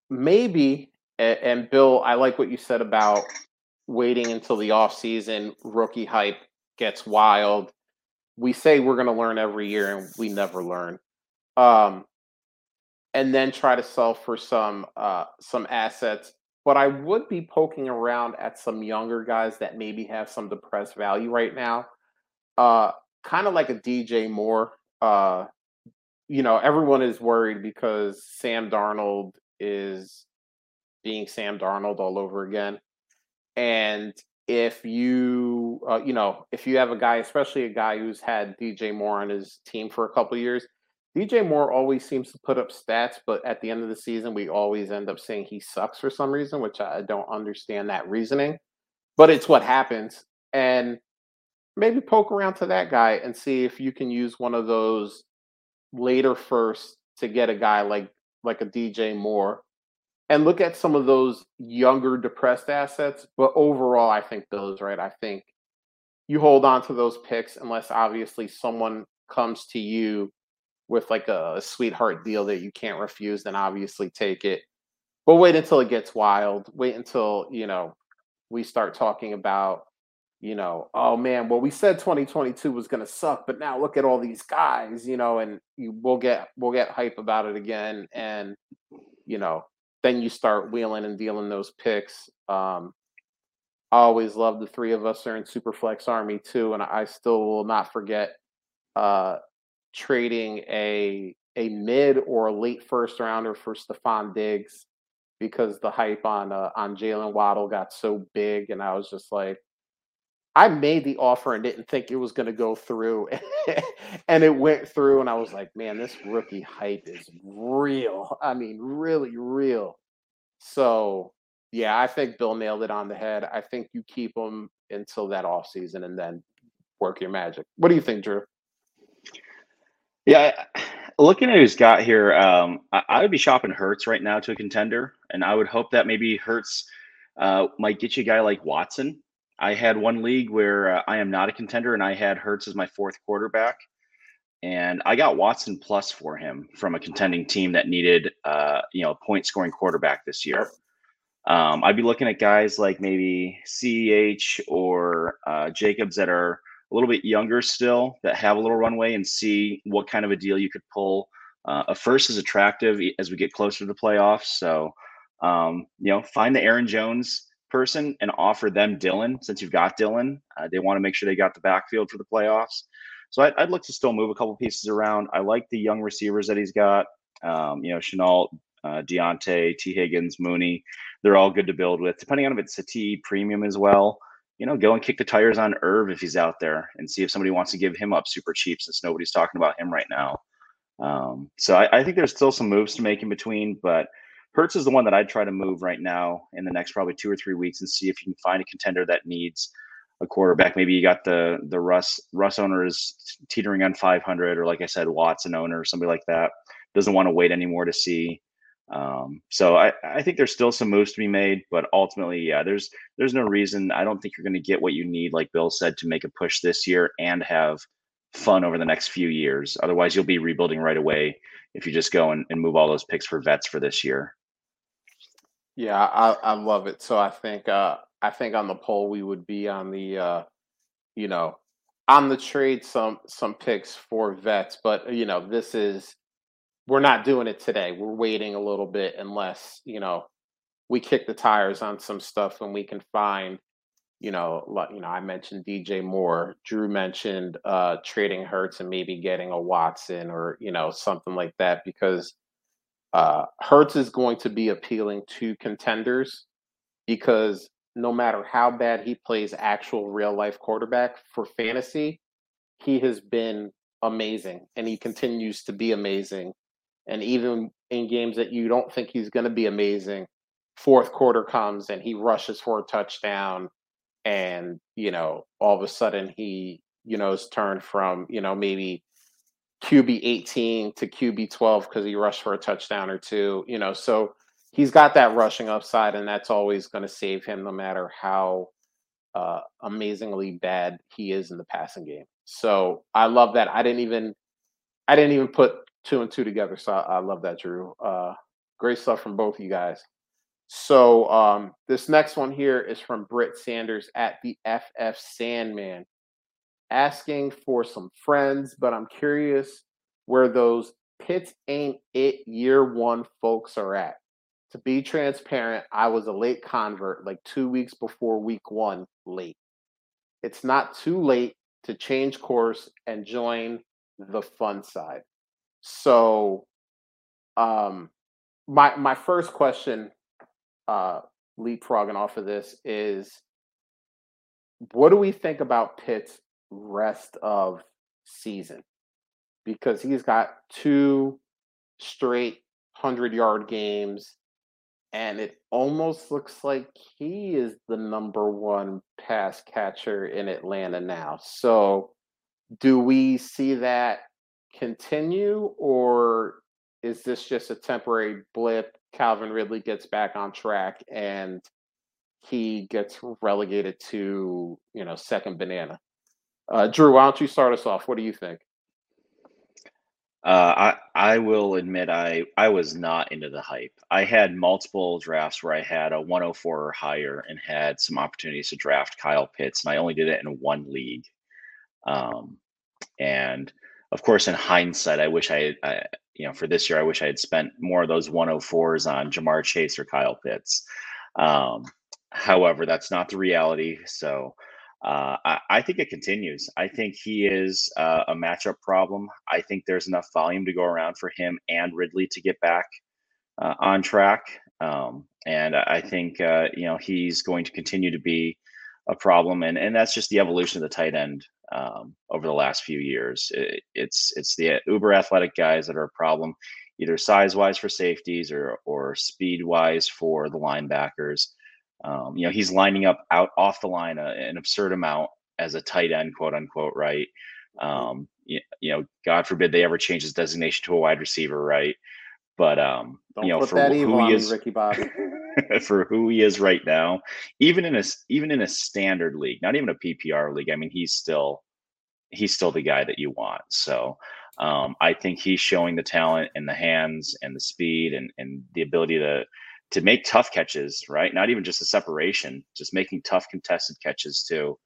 maybe, and Bill, I like what you said about waiting until the off season. Rookie hype gets wild. We say we're going to learn every year, and we never learn. Um, and then try to sell for some uh, some assets. But I would be poking around at some younger guys that maybe have some depressed value right now uh, kind of like a DJ Moore. Uh, you know, everyone is worried because Sam Darnold is being Sam Darnold all over again. And if you, uh, you know, if you have a guy, especially a guy who's had DJ Moore on his team for a couple years, DJ Moore always seems to put up stats, but at the end of the season, we always end up saying he sucks for some reason, which I don't understand that reasoning. But it's what happens. And maybe poke around to that guy and see if you can use one of those later first to get a guy like like a DJ Moore and look at some of those younger depressed assets. But overall, I think those right. I think you hold on to those picks unless obviously someone comes to you with like a, sweetheart deal that you can't refuse. Then obviously take it. But wait until it gets wild. Wait until you know we start talking about you know, oh man, well we said 2022 was going to suck, but now look at all these guys, you know, and you, we'll get we'll get hype about it again, and you know, then you start wheeling and dealing those picks. Um, I always love the three of us are in Superflex Army too, and I still will not forget uh, trading a a mid or a late first rounder for Stefon Diggs because the hype on uh, on Jaylen Waddle got so big, and I was just like, I made the offer and didn't think it was going to go through, and it went through, and I was like, man, this rookie hype is real. I mean, really real. So yeah, I think Bill nailed it on the head. I think you keep him until that off season and then work your magic. What do you think, Drew? Yeah, looking at who's got here, um, I, I, would be shopping Hurts right now to a contender, and I would hope that maybe Hurts uh, might get you a guy like Watson. I had one league where uh, I am not a contender, and I had Hurts as my fourth quarterback, and I got Watson plus for him from a contending team that needed, uh, you know, a point scoring quarterback this year. Um, I'd be looking at guys like maybe CEH or uh, Jacobs that are a little bit younger still that have a little runway and see what kind of a deal you could pull. Uh, a first is attractive as we get closer to the playoffs. So, um, you know, find the Aaron Jones person and offer them Dylan since you've got Dylan. Uh, they want to make sure they got the backfield for the playoffs. So I'd, I'd, look to still move a couple pieces around. I like the young receivers that he's got. Um, you know, Shenault, uh, Diontae, Tee Higgins, Mooney. They're all good to build with. Depending on if it's a T premium as well, you know, go and kick the tires on Irv if he's out there and see if somebody wants to give him up super cheap since nobody's talking about him right now. Um, so I, I, think there's still some moves to make in between, but Hurts is the one that I'd try to move right now in the next probably two or three weeks and see if you can find a contender that needs a quarterback. Maybe you got the the Russ Russ owner is teetering on 500, or like I said, Watson owner somebody like that doesn't want to wait anymore to see um, so I, I think there's still some moves to be made, but ultimately, yeah, there's there's no reason. I don't think you're going to get what you need, like Bill said, to make a push this year and have fun over the next few years. Otherwise, you'll be rebuilding right away if you just go and, and move all those picks for vets for this year. Yeah, I, I love it. So I think uh, I think on the poll we would be on the uh, you know on the trade some some picks for vets, but you know this is we're not doing it today. We're waiting a little bit unless, you know, we kick the tires on some stuff and we can find, you know, like, you know, I mentioned DJ Moore, Drew mentioned uh trading Hurts and maybe getting a Watson or, you know, something like that because uh Hurts is going to be appealing to contenders because no matter how bad he plays actual real life quarterback for fantasy, he has been amazing and he continues to be amazing. And even in games that you don't think he's going to be amazing, fourth quarter comes and he rushes for a touchdown, and you know all of a sudden he you know is turned from you know maybe QB 18 to QB 12 because he rushed for a touchdown or two. You know, so he's got that rushing upside, and that's always going to save him no matter how uh, amazingly bad he is in the passing game. So I love that. I didn't even I didn't even put two and two together. So I, I love that, Drew. Uh, great stuff from both of you guys. So um, this next one here is from Britt Sanders at the FF Sandman, asking for some friends, but I'm curious where those Pitts ain't it year one folks are at. To be transparent, I was a late convert, like two weeks before week one, late. It's not too late to change course and join the fun side. So, um, my my first question, uh, leapfrogging off of this is, what do we think about Pitt's rest of season? Because he's got two straight hundred yard games, and it almost looks like he is the number one pass catcher in Atlanta now. So, do we see that continue, or is this just a temporary blip Calvin Ridley gets back on track and he gets relegated to you know second banana. Uh, Drew, why don't you start us off? What do you think? Uh, I I will admit I I was not into the hype. I had multiple drafts where I had a 104 or higher and had some opportunities to draft Kyle Pitts, and I only did it in one league. Um, and of course, in hindsight, I wish I, I you know for this year I wish I had spent more of those 104s on Ja'Marr Chase or Kyle Pitts. Um, however, that's not the reality. So uh, I, I, think it continues. I think he is uh, a matchup problem. I think there's enough volume to go around for him and Ridley to get back uh, on track. Um, and I think uh, you know he's going to continue to be a problem, and and that's just the evolution of the tight end um, over the last few years. It, it's it's the uber athletic guys that are a problem, either size wise for safeties or or speed wise for the linebackers. Um, you know, he's lining up out off the line a, an absurd amount as a tight end, quote unquote, right? Mm-hmm. Um, you, you, know, God forbid they ever change his designation to a wide receiver, right? But um, Don't you know, for who he is, Ricky Bobby. for who he is right now, even in a even in a standard league, not even a PPR league. I mean, he's still he's still the guy that you want. So um, I think he's showing the talent and the hands and the speed and and the ability to to make tough catches, right? Not even just a separation, just making tough contested catches too.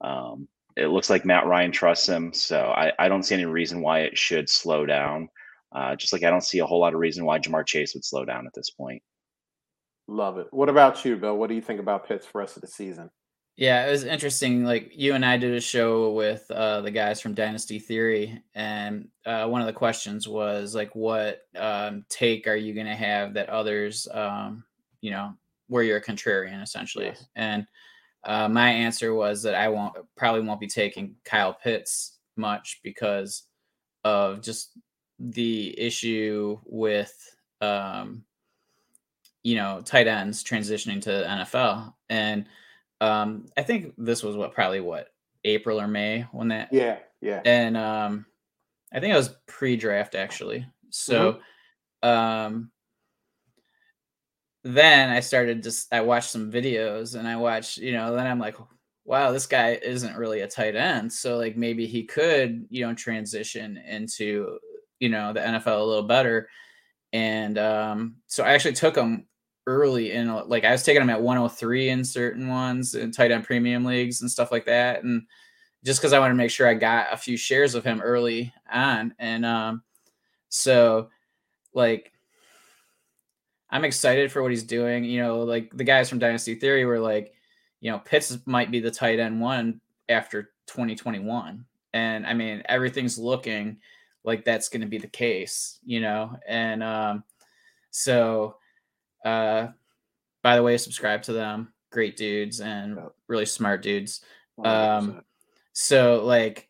Um, it looks like Matt Ryan trusts him, so I, I don't see any reason why it should slow down. Uh, just like I don't see a whole lot of reason why Ja'Marr Chase would slow down at this point. Love it. What about you, Bill? What do you think about Pitts rest of the season? Yeah, it was interesting. Like you and I did a show with uh, the guys from Dynasty Theory, and uh, one of the questions was like, "What um, take are you going to have that others, um, you know, where you're a contrarian, essentially?" Yes. And uh, my answer was that I won't probably won't be taking Kyle Pitts much because of just the issue with, um, you know, tight ends transitioning to NFL and um, I think this was what probably what April or May when that. Yeah, yeah. And um, I think it was pre-draft actually. So, mm-hmm. um, then I started just I watched some videos and I watched you know then I'm like wow this guy isn't really a tight end so like maybe he could you know transition into you know the NFL a little better and um so I actually took him early in like I was taking him at 103 in certain ones in tight end premium leagues and stuff like that. And just because I wanted to make sure I got a few shares of him early on. And um so like I'm excited for what he's doing. You know, like the guys from Dynasty Theory were like, you know, Pitts might be the tight end one after 2021. And I mean, everything's looking like that's going to be the case, you know? And um, so uh, by the way, subscribe to them. Great dudes and really smart dudes. Um, so like,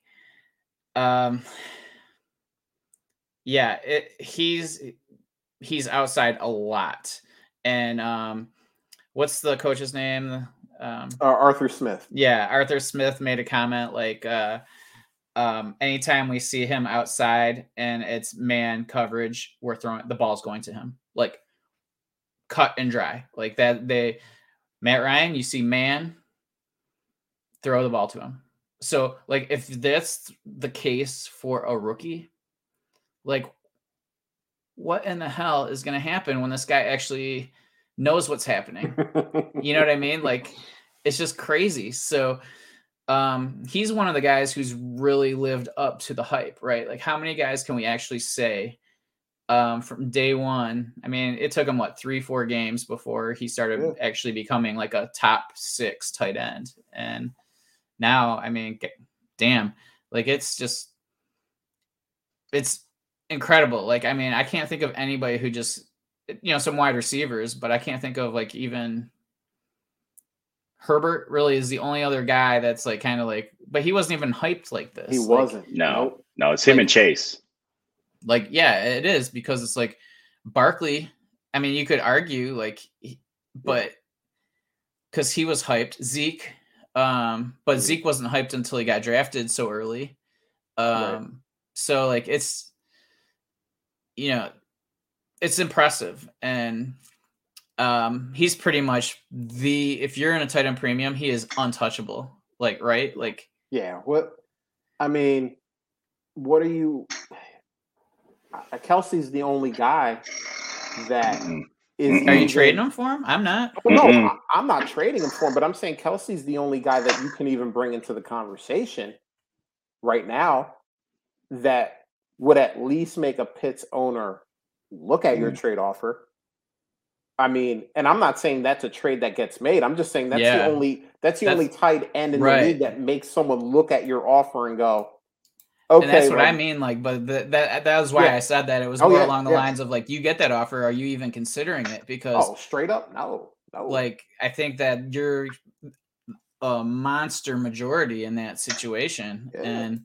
um, yeah, it, he's he's outside a lot. And um, what's the coach's name? Um, uh, Arthur Smith. Yeah, Arthur Smith made a comment like, uh, um, anytime we see him outside and it's man coverage, we're throwing the ball's going to him. Like cut and dry. Like that they Matt Ryan, you see man, throw the ball to him. So like if that's the case for a rookie, like what in the hell is going to happen when this guy actually knows what's happening? you know what I mean? Like it's just crazy. So um he's one of the guys who's really lived up to the hype, right? Like how many guys can we actually say um, from day one. I mean, it took him what three, four games before he started yeah. actually becoming like a top six tight end. And now, I mean, damn, like it's just, it's incredible. Like, I mean, I can't think of anybody who just, you know, some wide receivers, but I can't think of like even Herbert really is the only other guy that's like kind of like, but he wasn't even hyped like this. He wasn't. No, no, it's him like, and Chase. Like, yeah, it is because it's like Barkley. I mean, you could argue like, but because he was hyped, Zeke. Um, but mm-hmm. Zeke wasn't hyped until he got drafted so early. Um, right. so like it's, you know, it's impressive, and um, he's pretty much the if you're in a tight end premium, he is untouchable. Like right, like yeah. What I mean, what are you? Uh, Kelce's the only guy that mm-hmm. is. Are you trading him for him? I'm not. Oh, no, mm-hmm. I, I'm not trading him for him, but I'm saying Kelce's the only guy that you can even bring into the conversation right now that would at least make a Pitts owner look at your mm-hmm. trade offer. I mean, and I'm not saying that's a trade that gets made. I'm just saying that's Yeah. the only that's the That's- only tight end in right. the league that makes someone look at your offer and go, okay, and that's what I mean. Like, but th- that that was why Yeah. I said that. It was Oh, more yeah, along the yeah. lines of like, you get that offer, are you even considering it? Because Oh, straight up, no, no. like I think that you're a monster majority in that situation. Yeah. And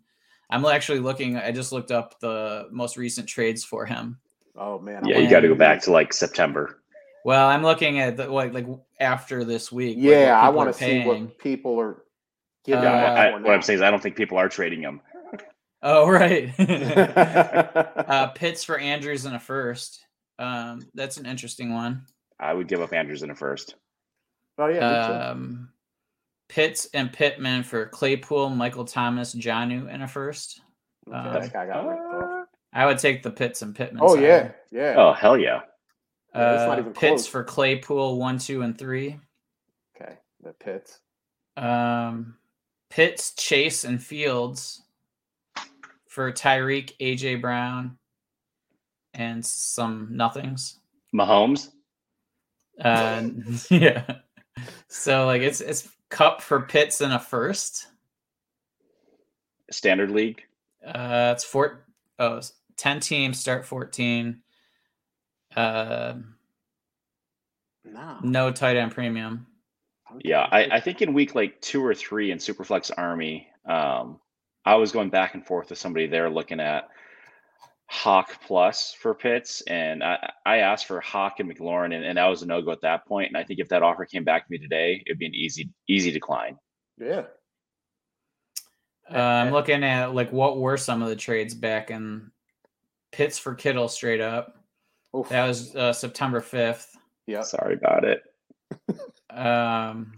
I'm actually looking, I just looked up the most recent trades for him. oh man, Yeah, wanna you got to go back to like September. Well, I'm looking at the, like like after this week. like, Yeah, I want to see what people are giving. Uh, I, what I'm saying is, I don't think people are trading him. Oh right. uh Pitts for Andrews in a first. Um, that's an interesting one. I would give up Andrews in a first. oh yeah, me. Um, Pitts and Pittman for Claypool, Michael Thomas, Janu in a first. Okay, uh, that guy got ripped off. I would take the Pitts and Pittman. Oh side. yeah, yeah. Oh hell yeah! Yeah, it's not Uh, even Pitts close. for Claypool, one, two, and three. Okay, the Pitts. Um, Pitts, Chase, and Fields for Tyreek, AJ Brown, and some nothings. Mahomes. Uh, yeah. So like it's it's Kupp for Pitts in a first. Standard league. Uh, it's four, oh, it's 10 teams, start 14. Uh, No. no tight end premium. Yeah, I, I think in week like two or three in Superflex Army, um, I was going back and forth with somebody there looking at Hock Plus for Pitts, and I, I asked for Hock and McLaurin, and, and that was a no go at that point. And I think if that offer came back to me today, it'd be an easy easy decline. Yeah. Uh, I'm looking at like what were some of the trades back in Pitts for Kittle straight up. Oof. That was uh, September 5th. Yeah. Sorry about it. Um,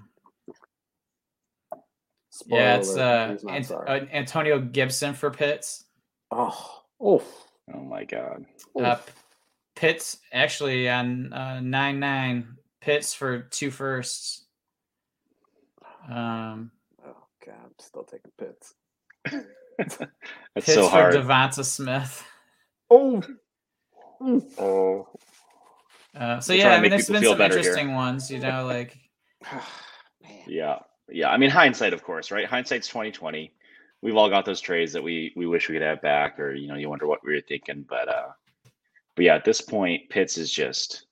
Spoiler yeah, it's uh, Ant- uh, Antonio Gibson for Pitts. oh, oof. Oh my god. Uh, oof. Pitts actually on uh, nine nine. Pitts for two firsts. Um, oh god, I'm still taking Pitts. That's Pitts so for hard. Devonta Smith. Oh. oh, Uh, so We're yeah, I mean, make there's been some better here. interesting ones. You know, like Man. yeah, yeah. I mean, hindsight, of course, right? Hindsight's twenty twenty. We've all got those trades that we we wish we could have back, or you know, you wonder what we were thinking. But uh, but yeah, at this point, Pitts is just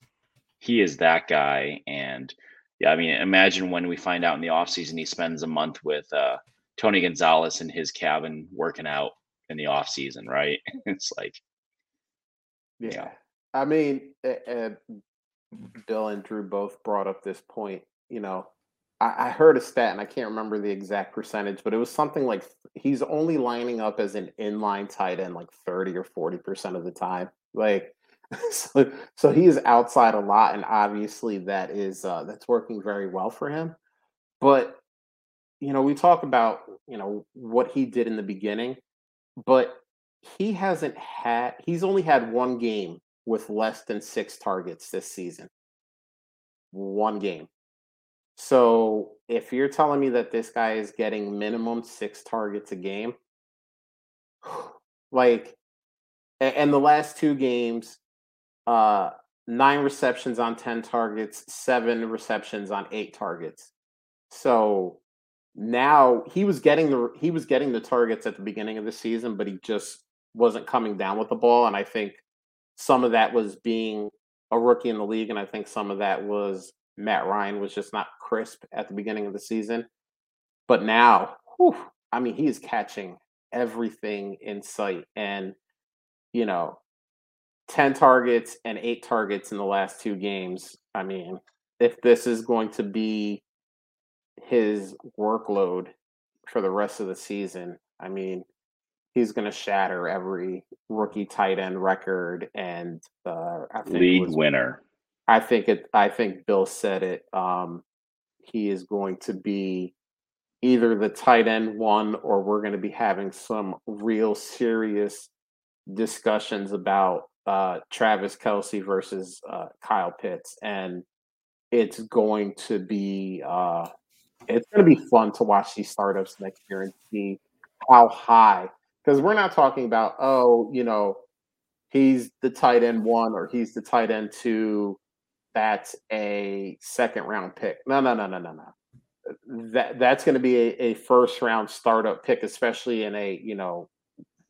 he is that guy, and yeah, I mean, imagine when we find out in the offseason he spends a month with uh, Tony Gonzalez in his cabin working out in the offseason, right? It's like Yeah. Yeah. I mean, uh, uh, Bill and Drew both brought up this point. You know, I, I heard a stat, and I can't remember the exact percentage, but it was something like he's only lining up as an inline tight end like 30 or 40% of the time. Like, so, so he is outside a lot, and obviously that is uh, that's working very well for him. But you know, we talk about you know what he did in the beginning, but he hasn't had he's only had one game with less than six targets this season. One game. So if you're telling me that this guy is getting minimum six targets a game, like and the last two games, uh nine receptions on 10 targets, seven receptions on eight targets. So now he was getting the he was getting the targets at the beginning of the season, but he just wasn't coming down with the ball. And I think some of that was being a rookie in the league, and I think some of that was Matt Ryan was just not crisp at the beginning of the season. But now, whew, I mean, he is catching everything in sight, and you know, ten targets and eight targets in the last two games. I mean, if this is going to be his workload for the rest of the season, I mean, he's going to shatter every rookie tight end record and uh, League winner. I think it. I think Bill said it. Um, he is going to be either the tight end one, or we're going to be having some real serious discussions about uh, Travis Kelce versus uh, Kyle Pitts, and it's going to be uh, it's going to be fun to watch these startups next year and see how high. Because we're not talking about oh, you know, he's the tight end one or he's the tight end two. That's a second round pick. No, no, no, no, no, no. That that's going to be a, a first round startup pick, especially in a you know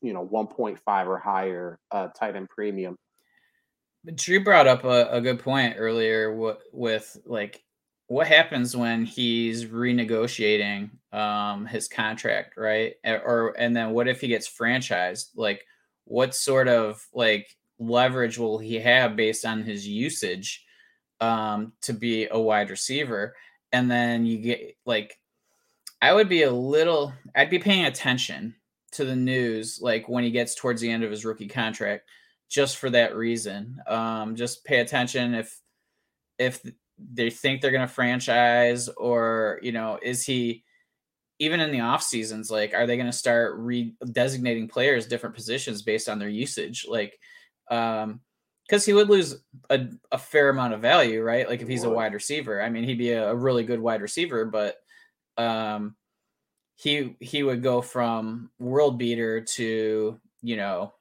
you know 1.5 or higher uh, tight end premium. But Drew brought up a, a good point earlier with, with like what happens when he's renegotiating um, his contract, right? Or and then what if he gets franchised? Like, what sort of like leverage will he have based on his usage um, to be a wide receiver? And then you get like, I would be a little, I'd be paying attention to the news like when he gets towards the end of his rookie contract just for that reason um just pay attention if if they think they're going to franchise or you know is he even in the off seasons like are they going to start re-designating players different positions based on their usage like um because he would lose a, a fair amount of value right? Like if he's a wide receiver i mean he'd be a, a really good wide receiver but um he he would go from world beater to you know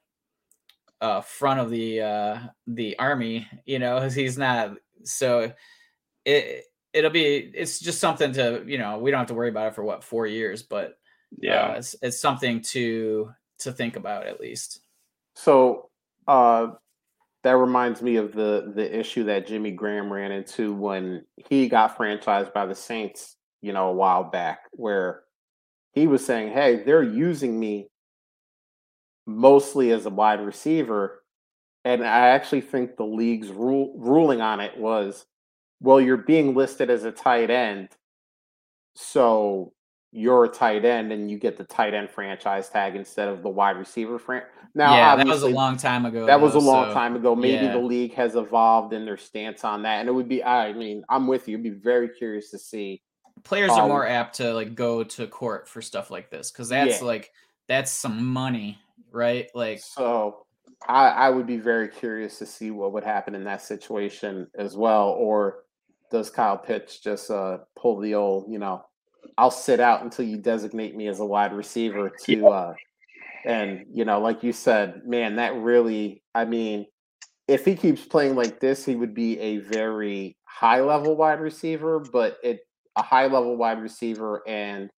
uh front of the uh the army you know? He's not so it it'll be it's just something to you know we don't have to worry about it for what four years but yeah. uh, it's, it's something to to think about at least. So uh that reminds me of the the issue that Jimmy Graham ran into when he got franchised by the Saints, you know, a while back, where he was saying, "Hey, they're using me mostly as a wide receiver," and I actually think the league's rule, ruling on it was, "Well, you're being listed as a tight end, so you're a tight end, and you get the tight end franchise tag instead of the wide receiver fran." Now, yeah, that was a long time ago. That though, was a long so, time ago. Maybe yeah. the league has evolved in their stance on that, and it would be. I mean, I'm with you. I'd be very curious to see players um, are more apt to like go to court for stuff like this because that's yeah. like that's some money, right? Like so. I, I would be very curious to see what would happen in that situation as well. Or does Kyle Pitts just uh, pull the old, you know, I'll sit out until you designate me as a wide receiver to, uh, and you know, like you said, man, that really, I mean, if he keeps playing like this, he would be a very high level wide receiver, but it a high level wide receiver and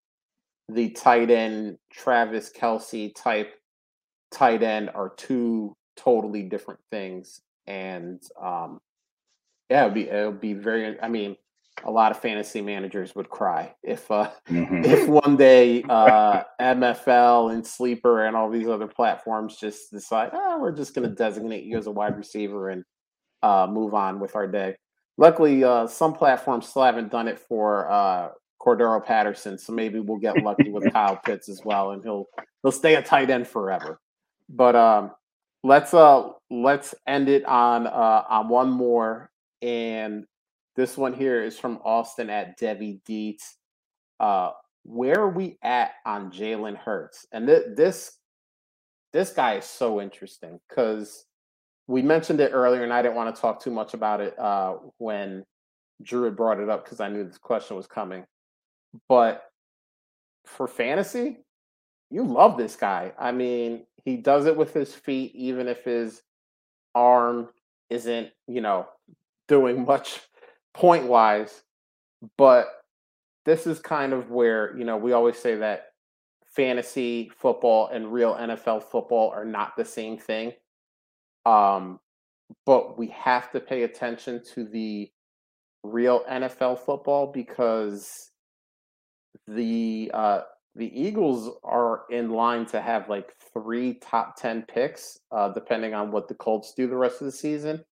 the tight end Travis Kelce type tight end are two totally different things. And um, yeah, it'd be it would be very. I mean, a lot of fantasy managers would cry if uh, mm-hmm. if one day uh, MFL and Sleeper and all these other platforms just decide, oh, we're just going to designate you as a wide receiver and uh, move on with our day. Luckily, uh, some platforms still haven't done it for uh, Cordarrelle Patterson, so maybe we'll get lucky with Kyle Pitts as well, and he'll he'll stay a tight end forever. But um, let's uh let's end it on uh on one more, and this one here is from Austin at Debbie Deets. Uh, where are we at on Jalen Hurts? And th- this this guy is so interesting because we mentioned it earlier, and I didn't want to talk too much about it uh, when Drew had brought it up because I knew this question was coming. But for fantasy, you love this guy. I mean, he does it with his feet, even if his arm isn't, you know, doing much point wise. But this is kind of where, you know, we always say that fantasy football and real NFL football are not the same thing um, but we have to pay attention to the real NFL football because the uh, the Eagles are in line to have like three top ten picks, uh, depending on what the Colts do the rest of the season.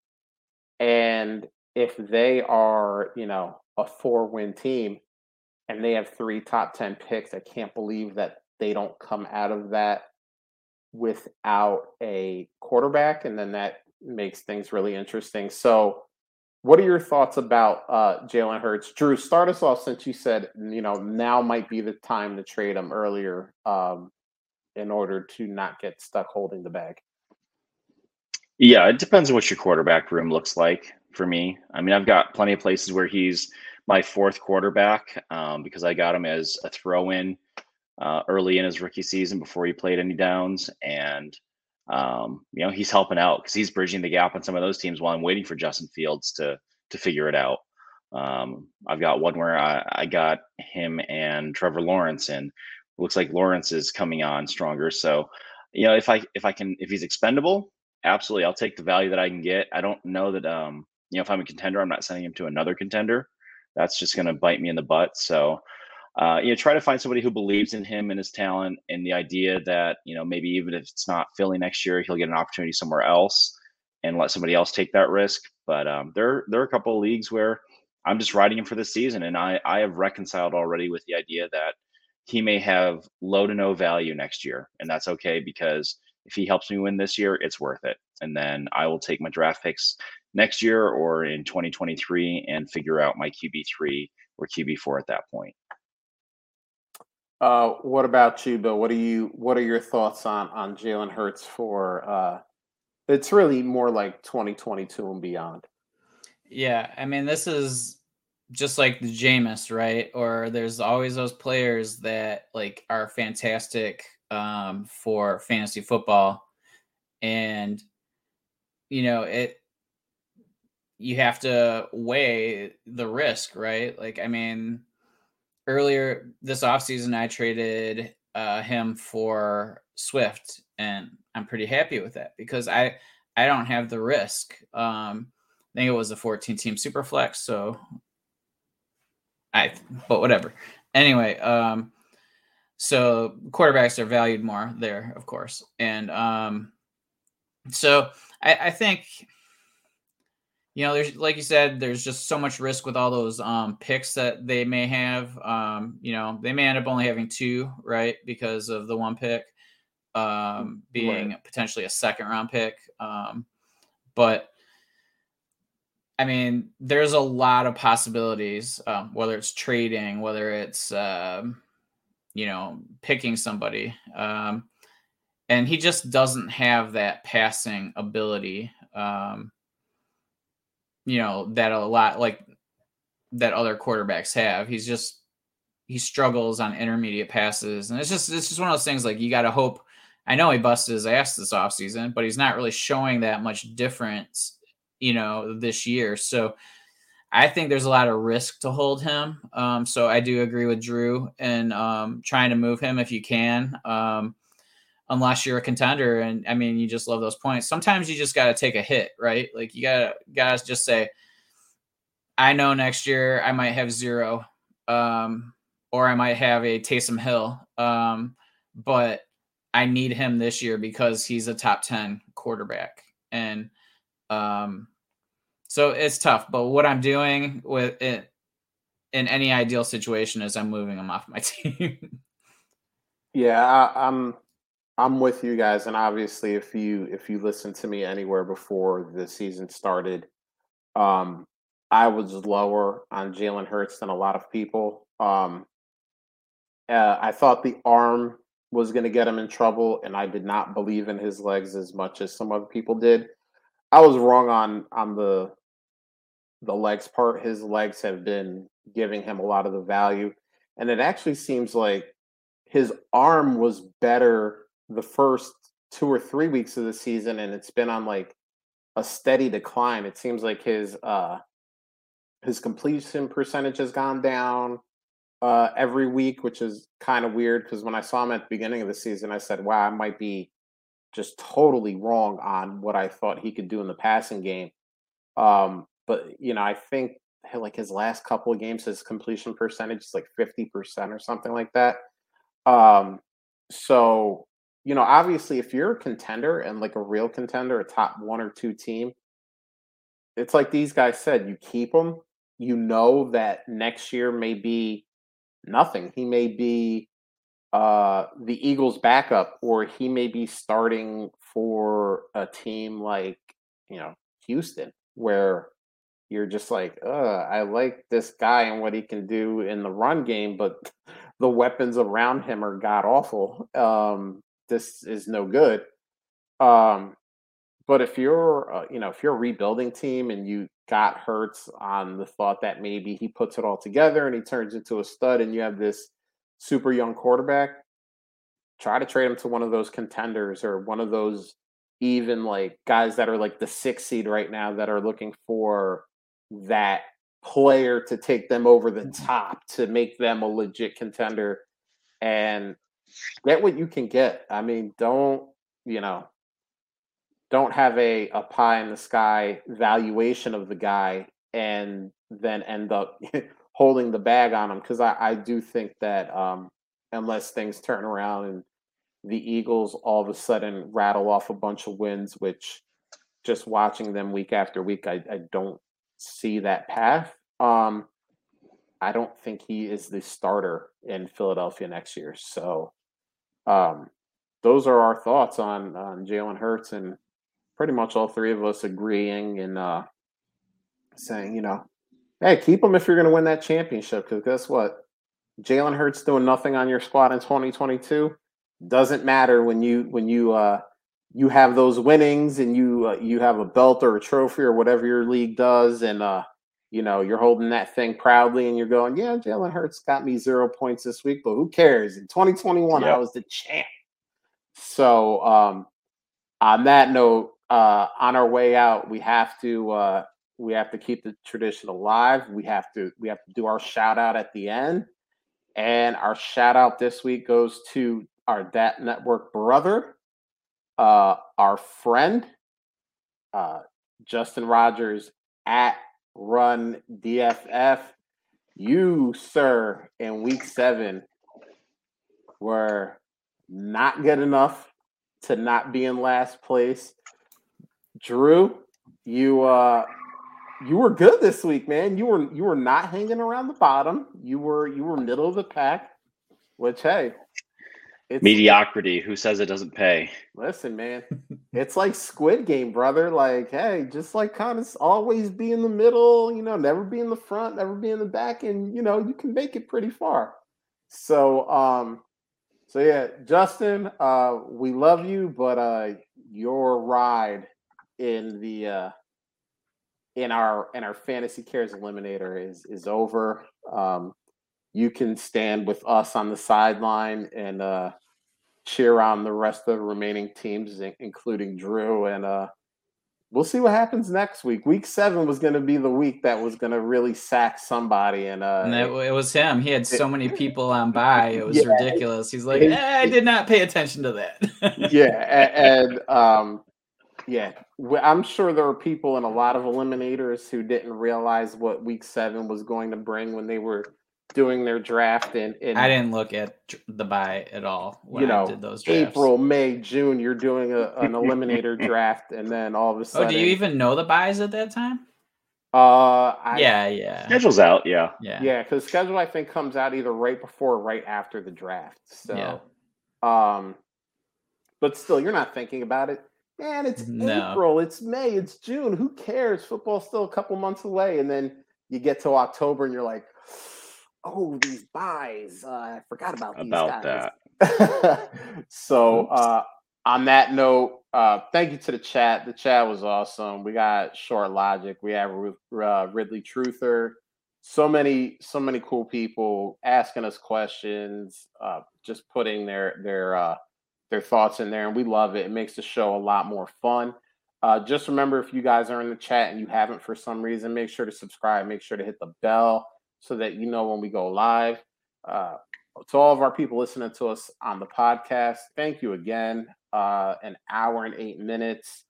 And if they are, you know, a four win team and they have three top ten picks, I can't believe that they don't come out of that without a quarterback, and then that makes things really interesting. So, what are your thoughts about uh, Jalen Hurts? Drew, start us off since you said you know now might be the time to trade him earlier um, in order to not get stuck holding the bag. Yeah, it depends on what your quarterback room looks like for me. I mean, I've got plenty of places where he's my fourth quarterback um, because I got him as a throw in uh, early in his rookie season before he played any downs. And, um, you know, he's helping out because he's bridging the gap on some of those teams while I'm waiting for Justin Fields to to figure it out. Um, I've got one where I, I got him and Trevor Lawrence, and looks like Lawrence is coming on stronger. So, you know, if I if I can if he's expendable, absolutely, I'll take the value that I can get. I don't know that um, you know, if I'm a contender, I'm not sending him to another contender. That's just going to bite me in the butt. So, uh, you know, try to find somebody who believes in him and his talent, and the idea that you know maybe even if it's not Philly next year, he'll get an opportunity somewhere else, and let somebody else take that risk. But um, there, there are a couple of leagues where I'm just riding him for the season, and I, I have reconciled already with the idea that he may have low to no value next year, and that's okay because if he helps me win this year, it's worth it. And then I will take my draft picks next year or in 2023 and figure out my QB3 or QB4 at that point. Uh, what about you, Bill? What are you? What are your thoughts on on Jalen Hurts for? Uh, it's really more like 2022 and beyond. Yeah, I mean, this is just like the Jameis, right? Or there's always those players that like are fantastic um, for fantasy football, and you know it. You have to weigh the risk, right? Like, I mean, earlier this offseason, I traded uh, him for Swift, and I'm pretty happy with that because I I don't have the risk. Um, I think it was a 14 team super flex, so I but whatever. Anyway, um, so quarterbacks are valued more there, of course. And um, so I, I think, you know, there's like you said, there's just so much risk with all those um, picks that they may have. Um, you know, they may end up only having two, right, because of the one pick um, being right. potentially a second round pick. Um, but I mean, there's a lot of possibilities, um, whether it's trading, whether it's um, you know, picking somebody. Um, and he just doesn't have that passing ability. Um, you know, that a lot like that other quarterbacks have. He's just he struggles on intermediate passes. And it's just it's just one of those things like you gotta hope I know he busted his ass this offseason, but he's not really showing that much difference, you know, this year. So I think there's a lot of risk to hold him. Um, so I do agree with Drew and um, trying to move him if you can, um, unless you're a contender. And I mean, you just love those points. Sometimes you just got to take a hit, right? Like you got to guys just say, I know next year I might have zero, um, or I might have a Taysom Hill, um, but I need him this year because he's a top ten quarterback and. Um, so it's tough, but what I'm doing with it in any ideal situation is I'm moving him off my team. yeah, I, I'm I'm with you guys, and obviously, if you if you listen to me anywhere before the season started, um, I was lower on Jalen Hurts than a lot of people. Um, uh, I thought the arm was going to get him in trouble, and I did not believe in his legs as much as some other people did. I was wrong on on the the legs part, his legs have been giving him a lot of the value. And it actually seems like his arm was better the first two or three weeks of the season, and it's been on like a steady decline. It seems like his uh his completion percentage has gone down uh every week, which is kind of weird because when I saw him at the beginning of the season, I said, Wow, I might be just totally wrong on what I thought he could do in the passing game. Um, but you know, I think like his last couple of games, his completion percentage is like fifty percent or something like that. Um, so you know, obviously, if you're a contender and like a real contender, a top one or two team, it's like these guys said, you keep him. You know that next year may be nothing. He may be uh, the Eagles' backup, or he may be starting for a team like you know Houston, where you're just like, I like this guy and what he can do in the run game, but the weapons around him are god awful. Um, this is no good. Um, but if you're, uh, you know, if you're a rebuilding team and you got Hurts on the thought that maybe he puts it all together and he turns into a stud, and you have this super young quarterback, try to trade him to one of those contenders or one of those even like guys that are like the six seed right now that are looking for that player to take them over the mm-hmm. top to make them a legit contender and get what you can get. I mean, don't, you know, don't have a, a pie in the sky valuation of the guy and then end up holding the bag on him. Cause I, I do think that um, unless things turn around and the Eagles all of a sudden rattle off a bunch of wins, which just watching them week after week, I, I don't see that path. Um, I don't think he is the starter in Philadelphia next year. So, um, those are our thoughts on on Jalen Hurts, and pretty much all three of us agreeing and uh, saying, you know, hey, keep him if you're going to win that championship. Because guess what, Jalen Hurts doing nothing on your squad in 2022 doesn't matter when you when you uh, you have those winnings and you uh, you have a belt or a trophy or whatever your league does, and uh, you know you're holding that thing proudly, and you're going, yeah, Jalen Hurts got me zero points this week, but who cares? In 2021, yep. I was the champ. So um, on that note, uh, on our way out, we have to uh, we have to keep the tradition alive. We have to we have to do our shout out at the end. And our shout out this week goes to our DAP Network brother, uh, our friend, uh, Justin Rogers at Run DFF. You, sir, in week seven were not good enough to not be in last place. Drew, you uh you were good this week, man. You were you were not hanging around the bottom. You were you were middle of the pack, which hey, it's, Mediocrity. Who says it doesn't pay? Listen, man, it's like Squid Game, brother. Like, hey, just like kind of always be in the middle. You know, never be in the front, never be in the back, and you know you can make it pretty far. So, um, so yeah, Justin, uh, we love you, but uh, your ride in the uh, in our in our fantasy cares eliminator is is over. Um, you can stand with us on the sideline and uh, cheer on the rest of the remaining teams, including Drew. And uh, we'll see what happens next week. Week seven was going to be the week that was going to really sack somebody. And, uh, and it, it, was him. He had so many people on bye. It was yeah, ridiculous. He's like, eh, I did not pay attention to that. yeah. And, and um, yeah, I'm sure there are people in a lot of eliminators who didn't realize what week seven was going to bring when they were doing their draft and, and I didn't look at the bye at all you know, did those drafts. April, May, June, you're doing a, an eliminator draft, and then all of a sudden. Oh, do you even know the byes at that time? Uh, I, yeah, yeah. Schedule's out, yeah, yeah, yeah. Because schedule I think comes out either right before or right after the draft. So, yeah. um, but still, you're not thinking about it. Man, it's no. April, it's May, it's June. Who cares? Football's still a couple months away, and then you get to October, and you're like oh, these byes. Uh, I forgot about these about guys. that. so uh, on that note, uh, thank you to the chat. The chat was awesome. We got short logic. We have uh, Ridley Truther. So many, so many cool people asking us questions, uh, just putting their their uh, their thoughts in there, and we love it. It makes the show a lot more fun. Uh, just remember, if you guys are in the chat and you haven't for some reason, make sure to subscribe. Make sure to hit the bell so that you know when we go live. Uh, to all of our people listening to us on the podcast, thank you again. Uh, an hour and eight minutes.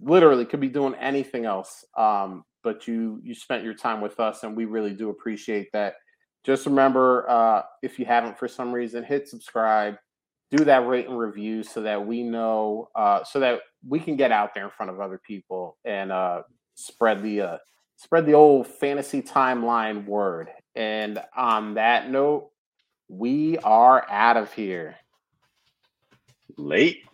Literally could be doing anything else. Um, but you you spent your time with us and we really do appreciate that. Just remember, uh, if you haven't for some reason, hit subscribe, do that rate and review so that we know, uh, so that we can get out there in front of other people and uh, spread the uh, spread the old fantasy timeline word. And on that note, we are out of here. Late.